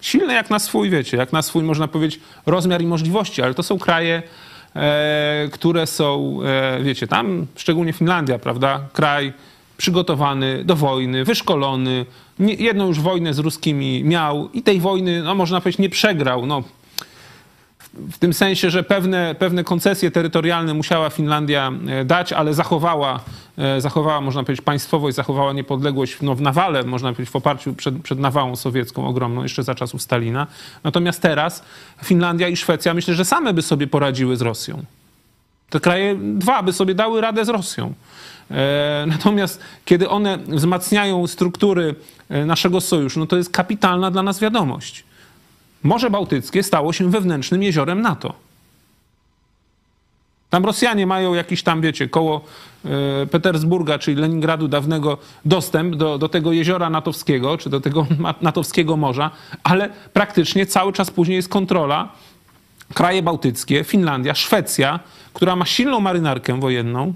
Silne jak na swój, wiecie, jak na swój, można powiedzieć, rozmiar i możliwości, ale to są kraje, e, które są, e, wiecie, tam szczególnie Finlandia, prawda? Kraj przygotowany do wojny, wyszkolony, nie, jedną już wojnę z ruskimi miał i tej wojny, no można powiedzieć, nie przegrał. No, w tym sensie, że pewne, pewne koncesje terytorialne musiała Finlandia e, dać, ale zachowała, e, zachowała, można powiedzieć, państwowość, zachowała niepodległość no, w nawale, można powiedzieć, w oparciu przed, przed nawałą sowiecką ogromną, jeszcze za czasów Stalina. Natomiast teraz Finlandia i Szwecja myślę, że same by sobie poradziły z Rosją. Te kraje dwa by sobie dały radę z Rosją. E, natomiast kiedy one wzmacniają struktury naszego sojuszu, no to jest kapitalna dla nas wiadomość. Morze Bałtyckie stało się wewnętrznym jeziorem NATO. Tam Rosjanie mają jakiś tam, wiecie, koło e, Petersburga, czyli Leningradu dawnego, dostęp do, do tego jeziora natowskiego, czy do tego natowskiego morza, ale praktycznie cały czas później jest kontrola. Kraje bałtyckie, Finlandia, Szwecja, która ma silną marynarkę wojenną,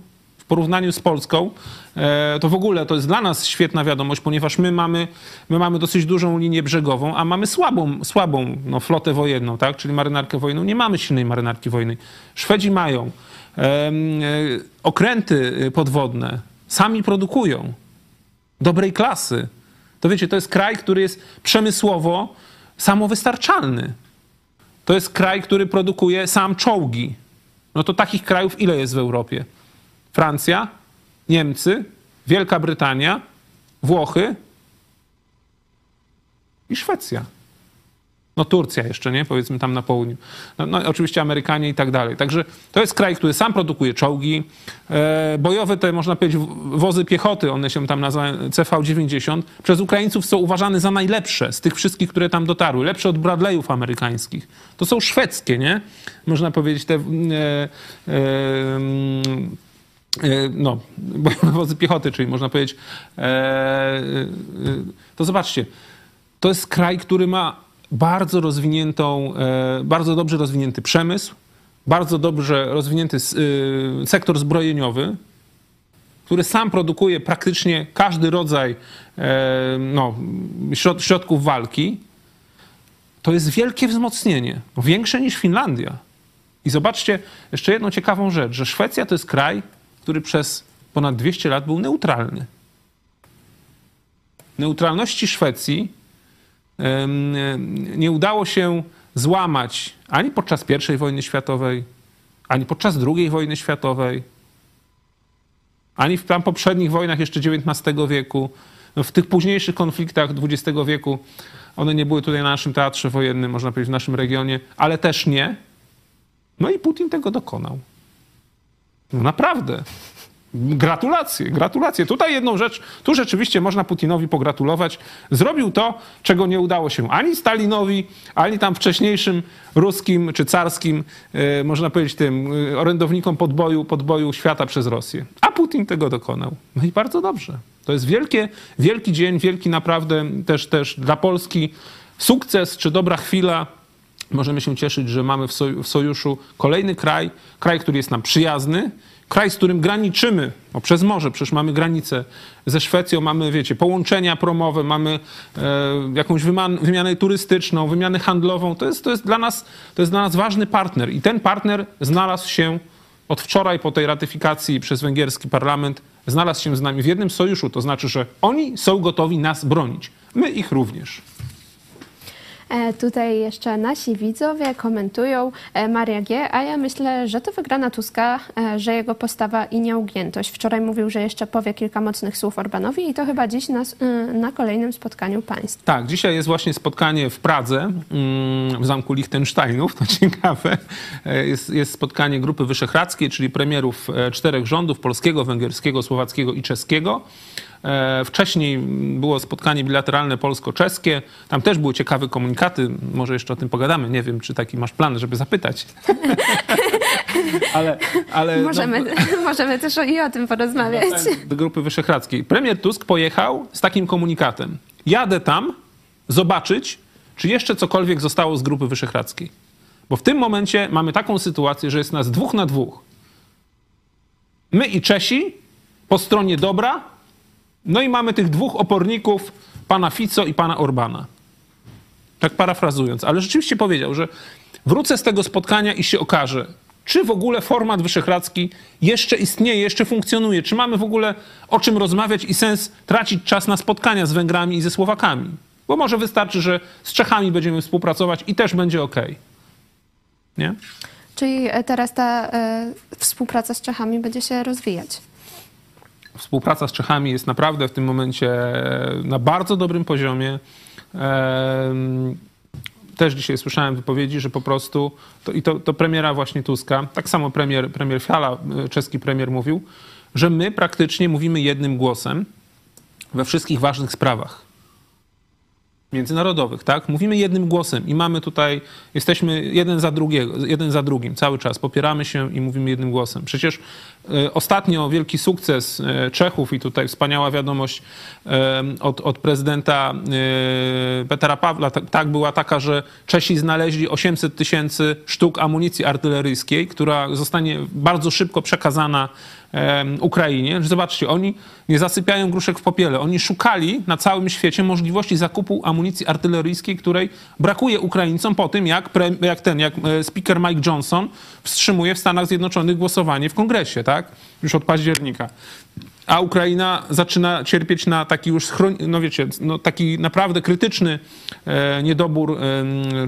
porównaniu z Polską, to w ogóle to jest dla nas świetna wiadomość, ponieważ my mamy, my mamy dosyć dużą linię brzegową, a mamy słabą, słabą no, flotę wojenną, tak? czyli marynarkę wojenną. Nie mamy silnej marynarki wojennej. Szwedzi mają. E, okręty podwodne sami produkują. Dobrej klasy. To wiecie, to jest kraj, który jest przemysłowo samowystarczalny. To jest kraj, który produkuje sam czołgi. No to takich krajów ile jest w Europie? Francja, Niemcy, Wielka Brytania, Włochy i Szwecja. No Turcja jeszcze, nie? Powiedzmy tam na południu. No, no, oczywiście Amerykanie i tak dalej. Także to jest kraj, który sam produkuje czołgi. E, bojowe te, można powiedzieć, wozy piechoty, one się tam nazywają CV-90, przez Ukraińców są uważane za najlepsze z tych wszystkich, które tam dotarły. Lepsze od Bradleyów amerykańskich. To są szwedzkie, nie? Można powiedzieć te... E, e, E, no, wozy piechoty, czyli można powiedzieć, e, e, to zobaczcie, to jest kraj, który ma bardzo rozwiniętą, bardzo dobrze rozwinięty przemysł, bardzo dobrze rozwinięty sektor zbrojeniowy, który sam produkuje praktycznie każdy rodzaj no, środków walki, to jest wielkie wzmocnienie, większe niż Finlandia. I zobaczcie jeszcze jedną ciekawą rzecz, że Szwecja to jest kraj, który przez ponad 200 lat był neutralny. Neutralności Szwecji nie udało się złamać ani podczas I wojny światowej, ani podczas II wojny światowej, ani w tam poprzednich wojnach jeszcze XIX wieku. No w tych późniejszych konfliktach XX wieku one nie były tutaj na naszym teatrze wojennym, można powiedzieć, w naszym regionie, ale też nie. No i Putin tego dokonał. No naprawdę. Gratulacje, gratulacje. Tutaj jedną rzecz, tu rzeczywiście można Putinowi pogratulować. Zrobił to, czego nie udało się ani Stalinowi, ani tam wcześniejszym ruskim czy carskim, e, można powiedzieć tym e, orędownikom podboju, podboju świata przez Rosję. A Putin tego dokonał. No i bardzo dobrze. To jest wielkie, wielki dzień, wielki naprawdę też, też dla Polski sukces czy dobra chwila możemy się cieszyć, że mamy w sojuszu kolejny kraj, kraj, który jest nam przyjazny, kraj, z którym graniczymy, no przez morze, przecież mamy granicę ze Szwecją, mamy, wiecie, połączenia promowe, mamy e, jakąś wyman, wymianę turystyczną, wymianę handlową. To jest, to, jest dla nas, to jest dla nas ważny partner i ten partner znalazł się od wczoraj po tej ratyfikacji przez węgierski parlament, znalazł się z nami w jednym sojuszu, to znaczy, że oni są gotowi nas bronić. My ich również. E, tutaj jeszcze nasi widzowie komentują e, Maria G., a ja myślę, że to wygrana Tuska, e, że jego postawa i nieugiętość. Wczoraj mówił, że jeszcze powie kilka mocnych słów Orbanowi i to chyba dziś na, na kolejnym spotkaniu państw. Tak, dzisiaj jest właśnie spotkanie w Pradze, mm, w zamku Liechtensteinów, to ciekawe. Jest, jest spotkanie Grupy Wyszehradzkiej, czyli premierów czterech rządów, polskiego, węgierskiego, słowackiego i czeskiego. E, Wcześniej było spotkanie bilateralne polsko-czeskie. Tam też były ciekawe komunikaty. Może jeszcze o tym pogadamy. Nie wiem, czy taki masz plan, żeby zapytać. ale, ale no, Możemy, możemy też o, i o tym porozmawiać. tak, do Grupy Wyszehradzkiej. Premier Tusk pojechał z takim komunikatem. Jadę tam zobaczyć, czy jeszcze cokolwiek zostało z Grupy Wyszehradzkiej. Bo w tym momencie mamy taką sytuację, że jest nas dwóch na dwóch. My i Czesi po stronie dobra, no i mamy tych dwóch oporników, pana Fico i pana Orbana. Tak parafrazując. Ale rzeczywiście powiedział, że wrócę z tego spotkania i się okaże, czy w ogóle format wyszehradzki jeszcze istnieje, jeszcze funkcjonuje, czy mamy w ogóle o czym rozmawiać i sens tracić czas na spotkania z Węgrami i ze Słowakami. Bo może wystarczy, że z Czechami będziemy współpracować i też będzie ok. Nie? Czyli e, teraz ta e, współpraca z Czechami będzie się rozwijać. Współpraca z Czechami jest naprawdę w tym momencie na bardzo dobrym poziomie. Em, Też dzisiaj słyszałem wypowiedzi, że po prostu, to, i to, to premiera właśnie Tuska, tak samo premier, premier Fiala, y, czeski premier mówił, że my praktycznie mówimy jednym głosem we wszystkich ważnych sprawach międzynarodowych, tak? Mówimy jednym głosem i mamy tutaj, jesteśmy jeden za drugiego, jeden za drugim cały czas, popieramy się i mówimy jednym głosem. Przecież e, ostatnio wielki sukces e, Czechów i tutaj wspaniała wiadomość e, od, od prezydenta e, Petera Pawła, tak, tak była taka, że Czesi znaleźli 800 tysięcy sztuk amunicji artyleryjskiej, która zostanie bardzo szybko przekazana Ukrainie. Zobaczcie, oni nie zasypiają gruszek w popiele. Oni szukali na całym świecie możliwości zakupu amunicji artyleryjskiej, której brakuje Ukraińcom po tym, jak, pre, jak ten, jak e, speaker Mike Johnson wstrzymuje w Stanach Zjednoczonych głosowanie w kongresie, tak? Już od października. A Ukraina zaczyna cierpieć na taki już, no wiecie, no taki naprawdę krytyczny e, niedobór,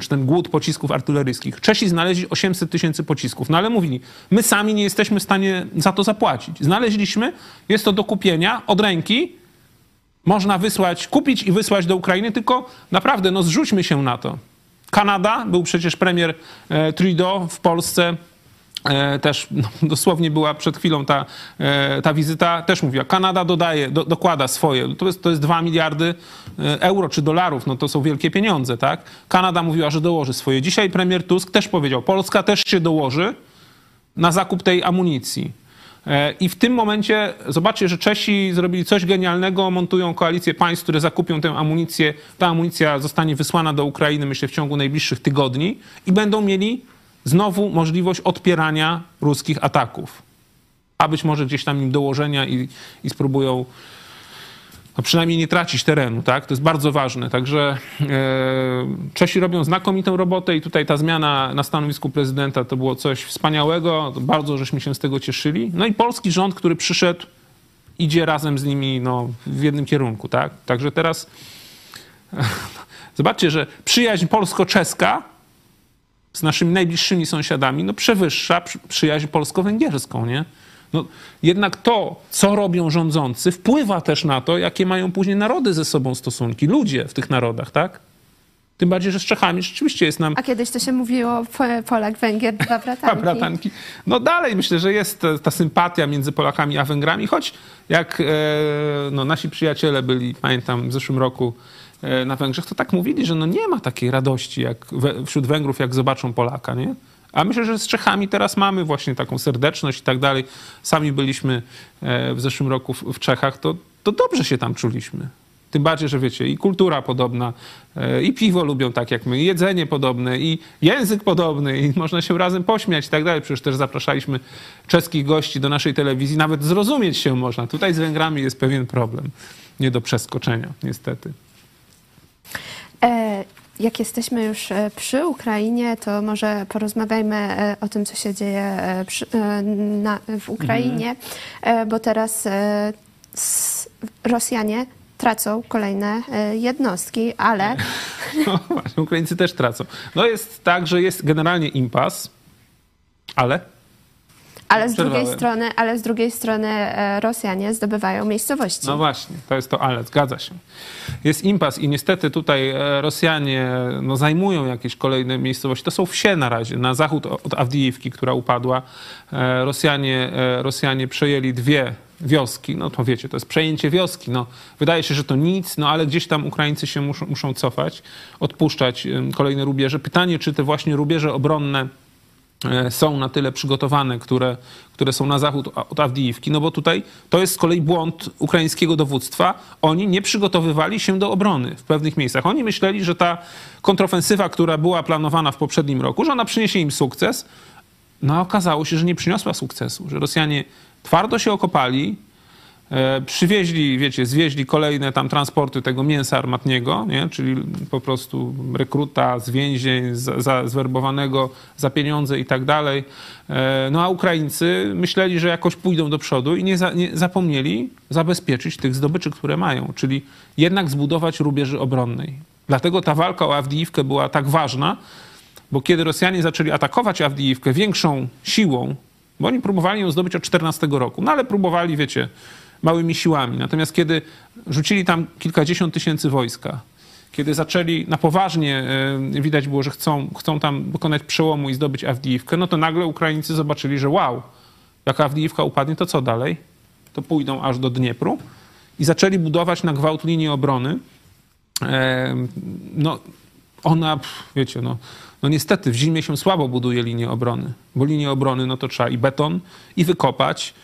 czy ten głód pocisków artyleryjskich. Czesi znaleźli 800 tysięcy pocisków, no ale mówili, my sami nie jesteśmy w stanie za to zapłacić. Znaleźliśmy, jest to do kupienia od ręki, można wysłać, kupić i wysłać do Ukrainy, tylko naprawdę, no zrzućmy się na to. Kanada, był przecież premier e, Trudeau w Polsce, też no, dosłownie była przed chwilą ta, e, ta wizyta, też mówiła, Kanada dodaje, do, dokłada swoje, to jest, to jest 2 miliardy e, euro czy dolarów, no to są wielkie pieniądze, tak? Kanada mówiła, że dołoży swoje. Dzisiaj premier Tusk też powiedział, Polska też się dołoży na zakup tej amunicji. E, I w tym momencie zobaczcie, że Czesi zrobili coś genialnego, montują koalicję państw, które zakupią tę amunicję. Ta amunicja zostanie wysłana do Ukrainy, myślę, w ciągu najbliższych tygodni i będą mieli znowu możliwość odpierania ruskich ataków. A być może gdzieś tam im dołożenia i, i spróbują no przynajmniej nie tracić terenu, tak? To jest bardzo ważne. Także e, Czesi robią znakomitą robotę i tutaj ta zmiana na stanowisku prezydenta to było coś wspaniałego. Bardzo żeśmy się z tego cieszyli. No i polski rząd, który przyszedł, idzie razem z nimi no, w jednym kierunku, tak? Także teraz zobaczcie, że przyjaźń polsko-czeska z naszymi najbliższymi sąsiadami no, przewyższa przy- przyjaźń polsko-węgierską, nie? No, jednak to, co robią rządzący, wpływa też na to, jakie mają później narody ze sobą stosunki, ludzie w tych narodach, tak? Tym bardziej, że z Czechami rzeczywiście jest nam A kiedyś to się mówiło po- Polak, Węgier, dwa ta bratanki. bratanki. No dalej myślę, że jest ta, sympatia między Polakami a Węgrami, choć jak e, no, nasi przyjaciele byli, pamiętam, w zeszłym roku na Węgrzech, to tak mówili, że no nie ma takiej radości jak we, wśród Węgrów, jak zobaczą Polaka, nie? A myślę, że z Czechami teraz mamy właśnie taką serdeczność i tak dalej. Sami byliśmy e, w zeszłym roku w, w Czechach, to, to dobrze się tam czuliśmy. Tym bardziej, że wiecie, i kultura podobna, e, i piwo lubią tak jak my, i jedzenie podobne, i język podobny, i można się razem pośmiać i tak dalej. Przecież też zapraszaliśmy czeskich gości do naszej telewizji, nawet zrozumieć się można. Tutaj z Węgrami jest pewien problem, nie do przeskoczenia, niestety. E, Jak jesteśmy już e, przy Ukrainie, to może porozmawiajmy e, o tym, co się dzieje przy, na, w Ukrainie, e, bo teraz Rosjanie tracą kolejne jednostki, ale... No właśnie, Ukraińcy też tracą. No jest tak, że jest generalnie impas, ale... Ale z, drugiej strony, ale z drugiej strony e, Rosjanie zdobywają miejscowości. No właśnie, to jest to ale, zgadza się. Jest impas i niestety tutaj e, Rosjanie no, zajmują jakieś kolejne miejscowości. To są wsie na razie, na zachód od Awdijiwki, która upadła. E, Rosjanie, Rosjanie przejęli dwie wioski, no to wiecie, to jest przejęcie wioski. No, wydaje się, że to nic, no ale gdzieś tam Ukraińcy się muszą, muszą cofać, odpuszczać kolejne rubieże. Pytanie, czy te właśnie rubieże obronne są na tyle przygotowane, które, które są na zachód od Awdijiwki, no bo tutaj to jest z kolei błąd ukraińskiego dowództwa. Oni nie przygotowywali się do obrony w pewnych miejscach. Oni myśleli, że ta kontrofensywa, która była planowana w poprzednim roku, że ona przyniesie im sukces. No okazało się, że nie przyniosła sukcesu, że Rosjanie twardo się okopali, E, przywieźli, wiecie, zwieźli kolejne tam transporty tego mięsa armatniego, nie? czyli po prostu rekruta z więzień, za, zwerbowanego za pieniądze i tak dalej. E, no a Ukraińcy myśleli, że jakoś pójdą do przodu i nie, za, nie zapomnieli zabezpieczyć tych zdobyczy, które mają, czyli jednak zbudować rubieży obronnej. Dlatego ta walka o Awdijiwkę była tak ważna, bo kiedy Rosjanie zaczęli atakować Awdijiwkę większą siłą, bo oni próbowali ją zdobyć od 14 roku, no ale próbowali, wiecie, małymi siłami. Natomiast kiedy rzucili tam kilkadziesiąt tysięcy wojska, kiedy zaczęli na poważnie, e, widać było, że chcą, chcą tam dokonać przełomu i zdobyć Awdijiwkę, no to nagle Ukraińcy zobaczyli, że wow, jak Awdijiwka upadnie, to co dalej? To pójdą aż do Dniepru i zaczęli budować na gwałt linię obrony. E, no, ona, wiecie, no, no niestety w zimie się słabo buduje linię obrony, bo linię obrony no to trzeba i beton, i wykopać,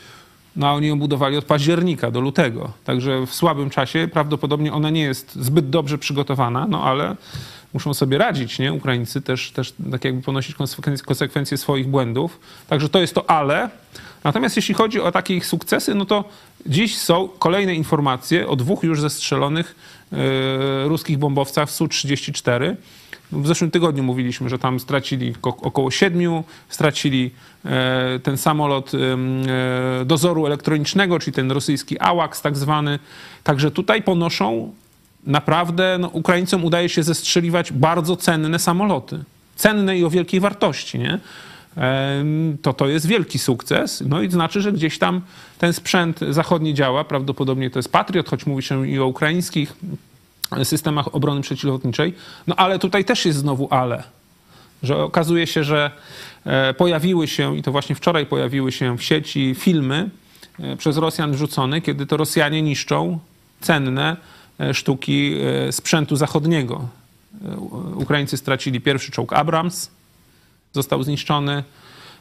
no a oni ją budowali od października do lutego. Także w słabym czasie prawdopodobnie ona nie jest zbyt dobrze przygotowana, no ale muszą sobie radzić, nie? Ukraińcy też, też tak jakby ponosić konsekwencje swoich błędów. Także to jest to ale. Natomiast jeśli chodzi o takie ich sukcesy, no to dziś są kolejne informacje o dwóch już zestrzelonych yy, ruskich bombowcach Su-34. W zeszłym tygodniu mówiliśmy, że tam stracili około siedmiu, stracili e, ten samolot e, dozoru elektronicznego, czyli ten rosyjski AWACS tak zwany. Także tutaj ponoszą naprawdę, no, Ukraińcom udaje się zestrzeliwać bardzo cenne samoloty. Cenne i o wielkiej wartości, nie? to to jest wielki sukces. No i znaczy, że gdzieś tam ten sprzęt zachodni działa. Prawdopodobnie to jest Patriot, choć mówi się i o ukraińskich systemach obrony przeciwlotniczej. No ale tutaj też jest znowu ale, że okazuje się, że e, pojawiły się, i to właśnie wczoraj pojawiły się w sieci filmy e, przez Rosjan wrzucone, kiedy to Rosjanie niszczą cenne e, sztuki sprzętu zachodniego. Ukraińcy stracili pierwszy czołg Abrams, został zniszczony.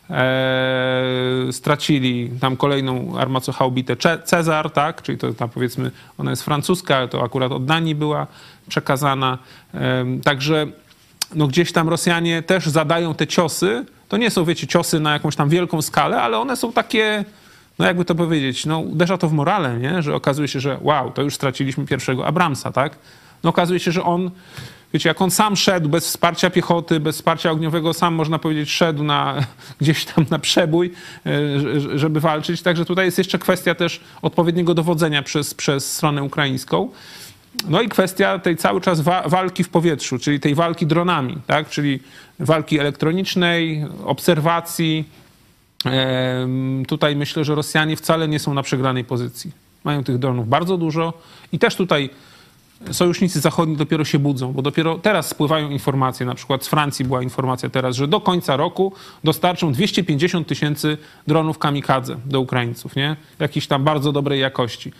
E, stracili tam kolejną armacochaubitę Cezar, tak? czyli to tam powiedzmy, ona jest francuska, ale to akurat od Danii była przekazana. Także no gdzieś tam Rosjanie też zadają te ciosy. To nie są, wiecie, ciosy na jakąś tam wielką skalę, ale one są takie, no jakby to powiedzieć, no uderza to w morale, nie? że okazuje się, że wow, to już straciliśmy pierwszego Abramsa, tak? No okazuje się, że on wiecie, jak on sam szedł bez wsparcia piechoty, bez wsparcia ogniowego, sam można powiedzieć szedł na, gdzieś tam na przebój, e, żeby walczyć. Także tutaj jest jeszcze kwestia też odpowiedniego dowodzenia przez, przez stronę ukraińską. No i kwestia tej cały czas wa walki w powietrzu, czyli tej walki dronami, tak? czyli walki elektronicznej, obserwacji. Tutaj myślę, że Rosjanie wcale nie są na przegranej pozycji. Mają tych dronów bardzo dużo i też tutaj sojusznicy zachodni dopiero się budzą, bo dopiero teraz spływają informacje, na przykład z Francji była informacja teraz, że do końca roku dostarczą 250 tysięcy dronów kamikadze do Ukraińców, nie? Jakiejś tam bardzo dobrej jakości.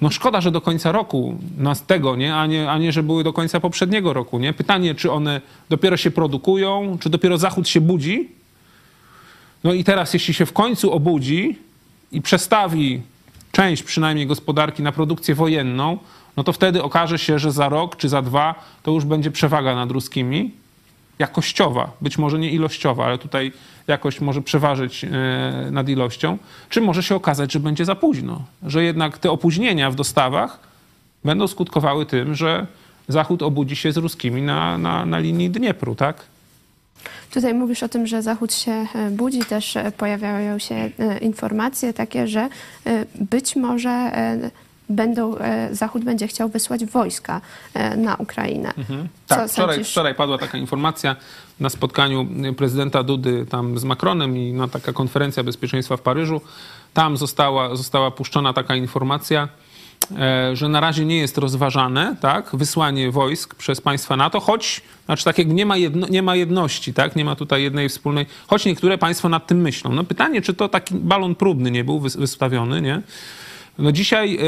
No szkoda, że do końca roku nas tego, nie? A, nie? a nie, że były do końca poprzedniego roku, nie? Pytanie, czy one dopiero się produkują, czy dopiero Zachód się budzi? No i teraz, jeśli się w końcu obudzi i przestawi część przynajmniej gospodarki na produkcję wojenną, no to wtedy okaże się, że za rok czy za dwa to już będzie przewaga nad ruskimi, jakościowa, być może nie ilościowa, ale tutaj jakość może przeważyć e, nad ilością, czy może się okazać, że będzie za późno, że jednak te opóźnienia w dostawach będą skutkowały tym, że Zachód obudzi się z ruskimi na, na, na linii Dniepru, tak? Tutaj mówisz o tym, że Zachód się e, budzi, też e, pojawiają się informacje takie, że być może będą, e, Zachód będzie chciał wysłać wojska e, na Ukrainę. Mhm. Tak, wczoraj, wczoraj padła taka informacja na spotkaniu prezydenta Dudy tam z Macronem i na taka konferencja bezpieczeństwa w Paryżu. Tam została, została puszczona taka informacja, E, że na razie nie jest rozważane tak, wysłanie wojsk przez państwa NATO, choć, znaczy tak jak nie ma, jedno, nie ma jedności, tak, nie ma tutaj jednej wspólnej, choć niektóre państwa nad tym myślą. No pytanie, czy to taki balon próbny nie był wystawiony, nie? No dzisiaj, e,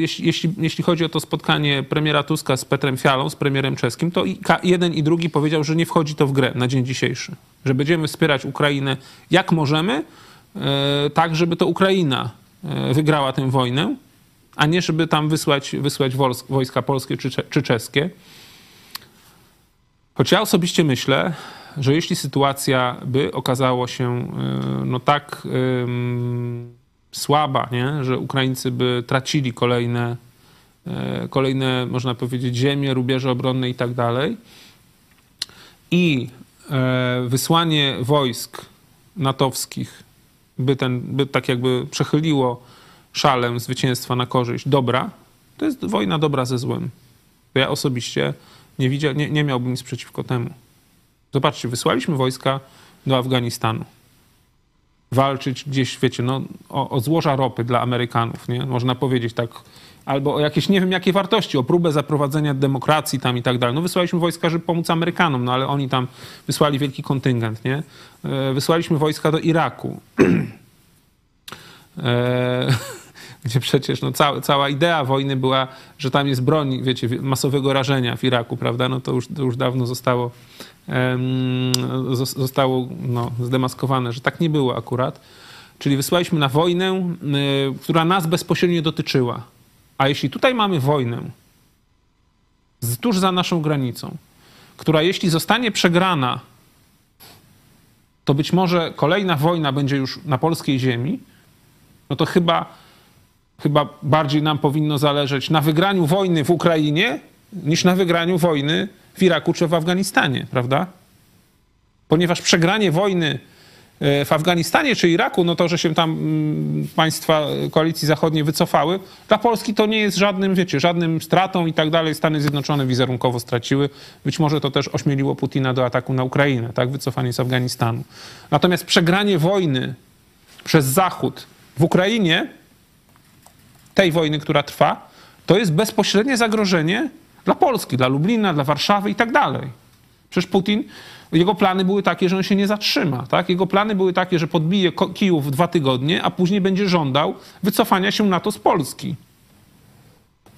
jeśli, jeśli, chodzi o to spotkanie premiera Tuska z Petrem Fialą, z premierem czeskim, to jeden i drugi powiedział, że nie wchodzi to w grę na dzień dzisiejszy. Że będziemy wspierać Ukrainę jak możemy, e, tak żeby to Ukraina wygrała tę wojnę a nie żeby tam wysłać, wysłać wojska polskie czy, czy czeskie. Choć ja osobiście myślę, że jeśli sytuacja by okazała się no tak um, słaba, nie? że Ukraińcy by tracili kolejne, e, kolejne, można powiedzieć, ziemie, rubieże obronne i tak dalej, i e, wysłanie wojsk natowskich by, ten, by tak jakby przechyliło szalem zwycięstwa na korzyść dobra, to jest wojna dobra ze złem. Ja osobiście nie, widział, nie, nie miałbym nic przeciwko temu. Zobaczcie, wysłaliśmy wojska do Afganistanu. Walczyć gdzieś, wiecie, no, o, o złoża ropy dla Amerykanów, nie? Można powiedzieć tak. Albo o jakieś, nie wiem jakie wartości, o próbę zaprowadzenia demokracji tam i tak dalej. No wysłaliśmy wojska, żeby pomóc Amerykanom, no ale oni tam wysłali wielki kontyngent, nie? E, wysłaliśmy wojska do Iraku. e gdzie przecież no, cała, cała idea wojny była, że tam jest broń, wiecie, masowego rażenia w Iraku, prawda? No to już, to już dawno zostało, zostało no, zdemaskowane, że tak nie było akurat. Czyli wysłaliśmy na wojnę, y, która nas bezpośrednio dotyczyła. A jeśli tutaj mamy wojnę tuż za naszą granicą, która jeśli zostanie przegrana, to być może kolejna wojna będzie już na polskiej ziemi, no to chyba chyba bardziej nam powinno zależeć na wygraniu wojny w Ukrainie niż na wygraniu wojny w Iraku czy w Afganistanie, prawda? Ponieważ przegranie wojny e, w Afganistanie czy Iraku, no to, że się tam mm, państwa koalicji zachodniej wycofały, dla Polski to nie jest żadnym, wiecie, żadnym stratą i tak dalej. Stany Zjednoczone wizerunkowo straciły. Być może to też ośmieliło Putina do ataku na Ukrainę, tak? Wycofanie z Afganistanu. Natomiast przegranie wojny przez Zachód w Ukrainie tej wojny, która trwa, to jest bezpośrednie zagrożenie dla Polski, dla Lublina, dla Warszawy i tak dalej. Przecież Putin, jego plany były takie, że on się nie zatrzyma. Tak? Jego plany były takie, że podbije Kijów w dwa tygodnie, a później będzie żądał wycofania się NATO z Polski.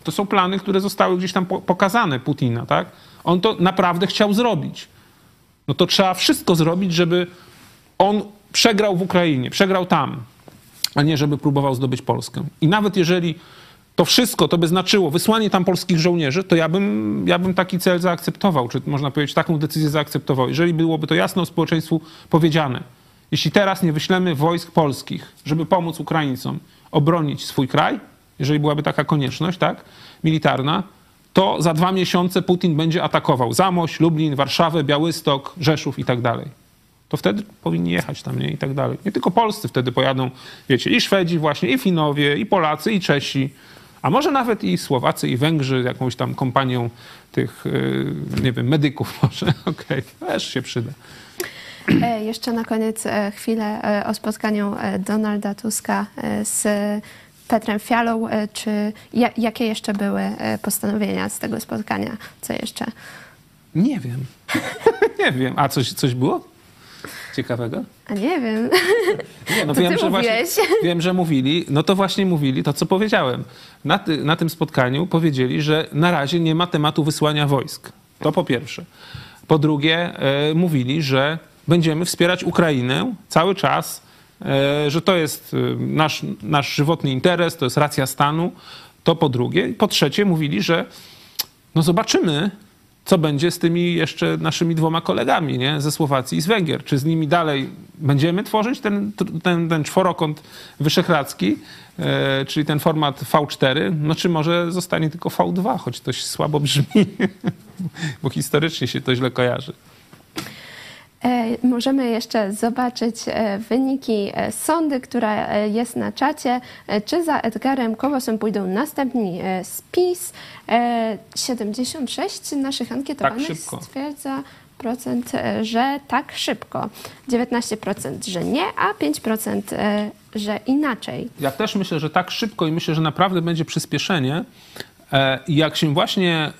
To są plany, które zostały gdzieś tam pokazane Putina. Tak? On to naprawdę chciał zrobić. No to trzeba wszystko zrobić, żeby on przegrał w Ukrainie, przegrał tam a nie żeby próbował zdobyć Polskę. I nawet jeżeli to wszystko to by znaczyło wysłanie tam polskich żołnierzy, to ja bym, ja bym taki cel zaakceptował, czy można powiedzieć taką decyzję zaakceptował, jeżeli byłoby to jasno społeczeństwu powiedziane. Jeśli teraz nie wyślemy wojsk polskich, żeby pomóc Ukraińcom obronić swój kraj, jeżeli byłaby taka konieczność, tak, militarna, to za dwa miesiące Putin będzie atakował Zamość, Lublin, Warszawę, Białystok, Rzeszów i tak dalej to wtedy powinni jechać tam, nie? I tak dalej. Nie tylko polscy wtedy pojadą, wiecie, i Szwedzi właśnie, i Finowie, i Polacy, i Czesi, a może nawet i Słowacy, i Węgrzy, jakąś tam kompanią tych, y, nie wiem, medyków może. Okej, okay. też się przyda. E, jeszcze na koniec e, chwilę e, o spotkaniu Donalda Tuska z Petrem Fialą. Czy jakie jeszcze były postanowienia z tego spotkania? Co jeszcze? Nie wiem. nie wiem. A coś, coś było? ciekawego? A nie wiem. Nie, no to wiem, że właśnie, wiem, że mówili, no to właśnie mówili to, co powiedziałem. Na, ty, na tym spotkaniu powiedzieli, że na razie nie ma tematu wysłania wojsk. To po pierwsze. Po drugie, e, mówili, że będziemy wspierać Ukrainę cały czas, e, że to jest e, nasz, nasz żywotny interes, to jest racja stanu. To po drugie. Po trzecie, mówili, że no zobaczymy, co będzie z tymi jeszcze naszymi dwoma kolegami nie? ze Słowacji i z Węgier. Czy z nimi dalej będziemy tworzyć ten, ten, ten czworokąt wyszehradzki, e, czyli ten format V4, no czy może zostanie tylko V2, choć to słabo brzmi, bo historycznie się to źle kojarzy. E, możemy jeszcze zobaczyć e, wyniki e, sondy, która jest na czacie. Czy za Edgarem Kowosem pójdą następni spis? E, 76 naszych ankietowanych Tak stwierdza procent, że tak szybko. 19% że nie, a 5% e, że inaczej. Ja też myślę, że tak szybko i myślę, że naprawdę będzie przyspieszenie. E, jak się właśnie e,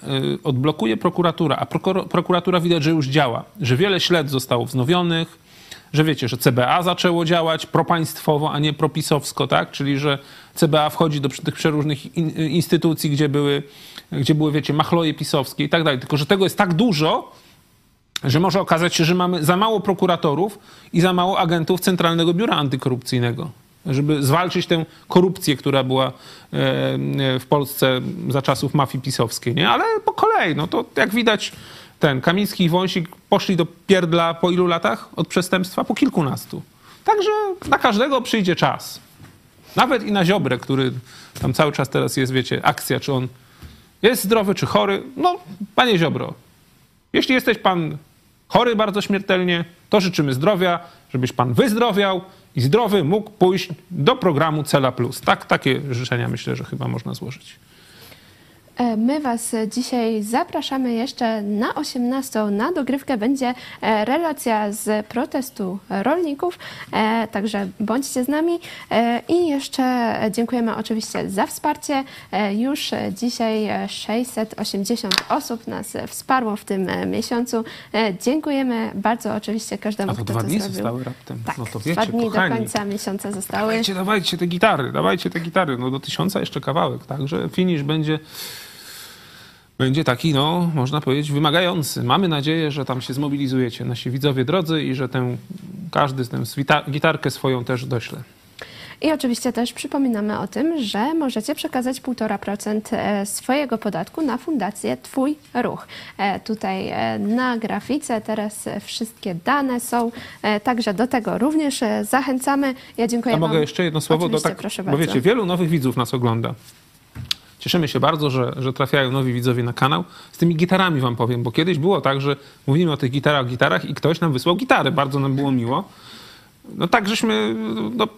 odblokuje prokuratura, a prokuratura widać, że już działa, że wiele śledztw zostało wznowionych, że wiecie, że CBA zaczęło działać propaństwowo, a nie propisowsko, tak? Czyli, że CBA wchodzi do tych przeróżnych in, instytucji, gdzie były, gdzie były, wiecie, machloje pisowskie i tak dalej. Tylko, że tego jest tak dużo, że może okazać się, że mamy za mało prokuratorów i za mało agentów Centralnego Biura Antykorupcyjnego, żeby zwalczyć tę korupcję, która była e, w Polsce za czasów mafii pisowskiej. Nie? Ale po kolei, no to jak widać, ten Kamiński i Wąsik poszli do pierdla po ilu latach od przestępstwa? Po kilkunastu. Także na każdego przyjdzie czas. Nawet i na Ziobrę, który tam cały czas teraz jest, wiecie, akcja, czy on jest zdrowy, czy chory. No, panie Ziobro, jeśli jesteś pan chory bardzo śmiertelnie, to życzymy zdrowia, żebyś pan wyzdrowiał i zdrowy mógł pójść do programu Cela Plus. Tak, takie życzenia myślę, że chyba można złożyć. E, My Was dzisiaj zapraszamy jeszcze na 18. Na dogrywkę będzie e, relacja z protestu rolników, e, także bądźcie z nami. I jeszcze dziękujemy oczywiście za wsparcie. Już dzisiaj e, 680 osób nas wsparło w tym miesiącu. Dziękujemy bardzo oczywiście każdemu, A to kto dwa to dni zrobił. zostały raptem. Tak, no to dwa wiecie, dni kochani, do końca miesiąca zostały. Dawajcie, dawajcie te gitary, dawajcie te gitary. No do tysiąca jeszcze kawałek, także finish będzie, będzie taki, no, można powiedzieć, wymagający. Mamy nadzieję, że tam się zmobilizujecie, nasi widzowie drodzy i że tę, każdy tę gitarkę swoją też dośle. I oczywiście też przypominamy o tym, że możecie przekazać 1,5% e, swojego podatku na fundację Twój Ruch. E, Tutaj e, na grafice teraz wszystkie dane są, także do tego również zachęcamy. Ja dziękuję Ja mogę wam. jeszcze jedno słowo? Oczywiście, tak, proszę bo bardzo. wiecie, wielu nowych widzów nas ogląda. Cieszymy się bardzo, że, że trafiają nowi widzowie na kanał. Z tymi gitarami wam powiem, bo kiedyś było tak, że mówimy o tych gitarach, gitarach i ktoś nam wysłał gitary. Bardzo nam było miło. No tak żeśmy, no,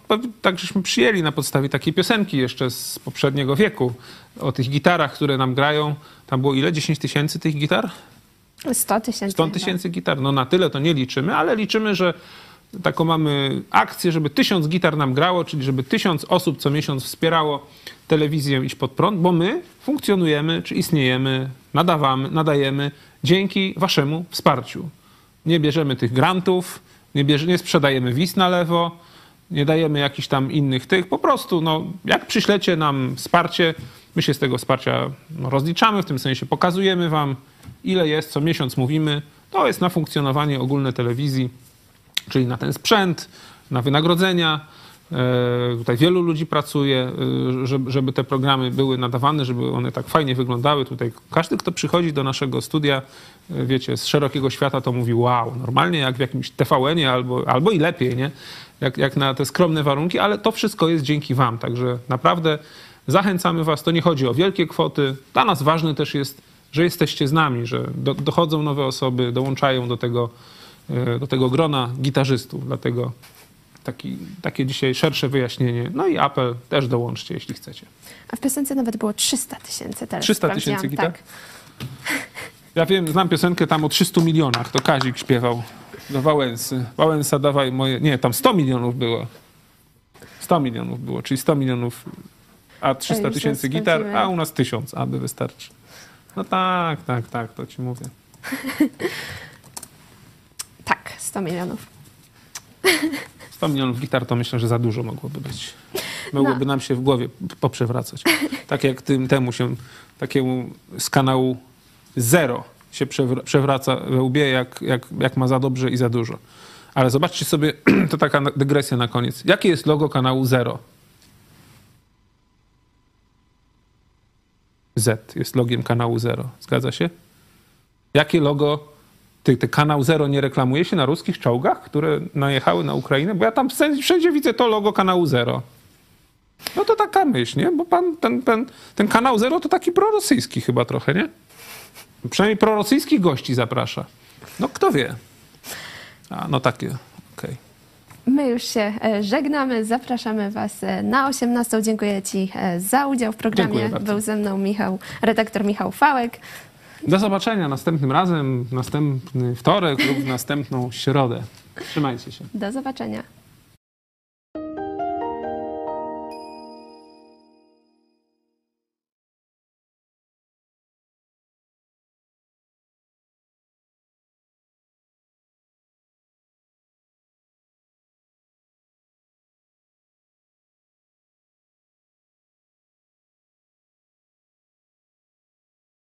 tak żeśmy przyjęli na podstawie takiej piosenki jeszcze z poprzedniego wieku o tych gitarach, które nam grają. Tam było ile? 10 tysięcy tych gitar? 100 tysięcy. 100 tysięcy gitar. No na tyle to nie liczymy, ale liczymy, że taką mamy akcję, żeby tysiąc gitar nam grało, czyli żeby tysiąc osób co miesiąc wspierało telewizję Iść Pod Prąd, bo my funkcjonujemy, czy istniejemy, nadawamy, nadajemy dzięki waszemu wsparciu. Nie bierzemy tych grantów, nie, bierze, nie sprzedajemy wiz na lewo, nie dajemy jakichś tam innych tych. Po prostu, no, jak przyślecie nam wsparcie, my się z tego wsparcia no, rozliczamy, w tym sensie pokazujemy wam, ile jest, co miesiąc mówimy. To jest na funkcjonowanie ogólne telewizji, czyli na ten sprzęt, na wynagrodzenia. E, Tutaj wielu ludzi pracuje, e, żeby, te programy były nadawane, żeby one tak fajnie wyglądały. Tutaj każdy, kto przychodzi do naszego studia, e, wiecie, z szerokiego świata, to mówi wow, normalnie jak w jakimś TVN-ie albo, albo i lepiej, nie? Jak, jak na te skromne warunki, ale to wszystko jest dzięki wam. Także naprawdę zachęcamy was. To nie chodzi o wielkie kwoty. Dla nas ważne też jest, że jesteście z nami, że do, dochodzą nowe osoby, dołączają do tego, do tego grona gitarzystów. Dlatego taki, takie dzisiaj szersze wyjaśnienie. No i apel też dołączcie, jeśli chcecie. A w piosence nawet było 300 tysięcy. teraz 300 tysięcy gitar? Tak. Ja wiem, znam piosenkę tam o 300 milionach. To Kazik śpiewał do Wałęsy. Wałęsa dawaj moje... Nie, tam 100 milionów było. 100 milionów było, czyli 100 milionów, a 300 już tysięcy gitar, a u nas 1000, aby wystarczy. No tak, tak, tak, to ci mówię. tak, 100 milionów. 100 milionów gitar to myślę, że za dużo mogłoby być. Mogłoby nam się w głowie poprzewracać. Tak jak tym temu się, takiemu z kanału Zero się przewra- przewraca we łbie, jak, jak, jak ma za dobrze i za dużo. Ale zobaczcie sobie, to taka dygresja na koniec. Jakie jest logo kanału Zero? Z jest logiem kanału Zero. Zgadza się? Jakie logo ty, ty kanał Zero nie reklamuje się na ruskich czołgach, które najechały na Ukrainę? Bo ja tam wszędzie widzę to logo kanału Zero. No to taka myśl, nie? Bo pan, ten, ten, ten kanał Zero to taki prorosyjski chyba trochę, nie? Przynajmniej prorosyjskich gości zaprasza. No kto wie? A, no takie, okej. Okay. My już się e, żegnamy, zapraszamy Was e, na 18. Dziękuję Ci e, za udział w programie. Był ze mną Michał, redaktor Michał Fałek. Do zobaczenia następnym razem, następny wtorek lub następną środę. Trzymajcie się. Do zobaczenia.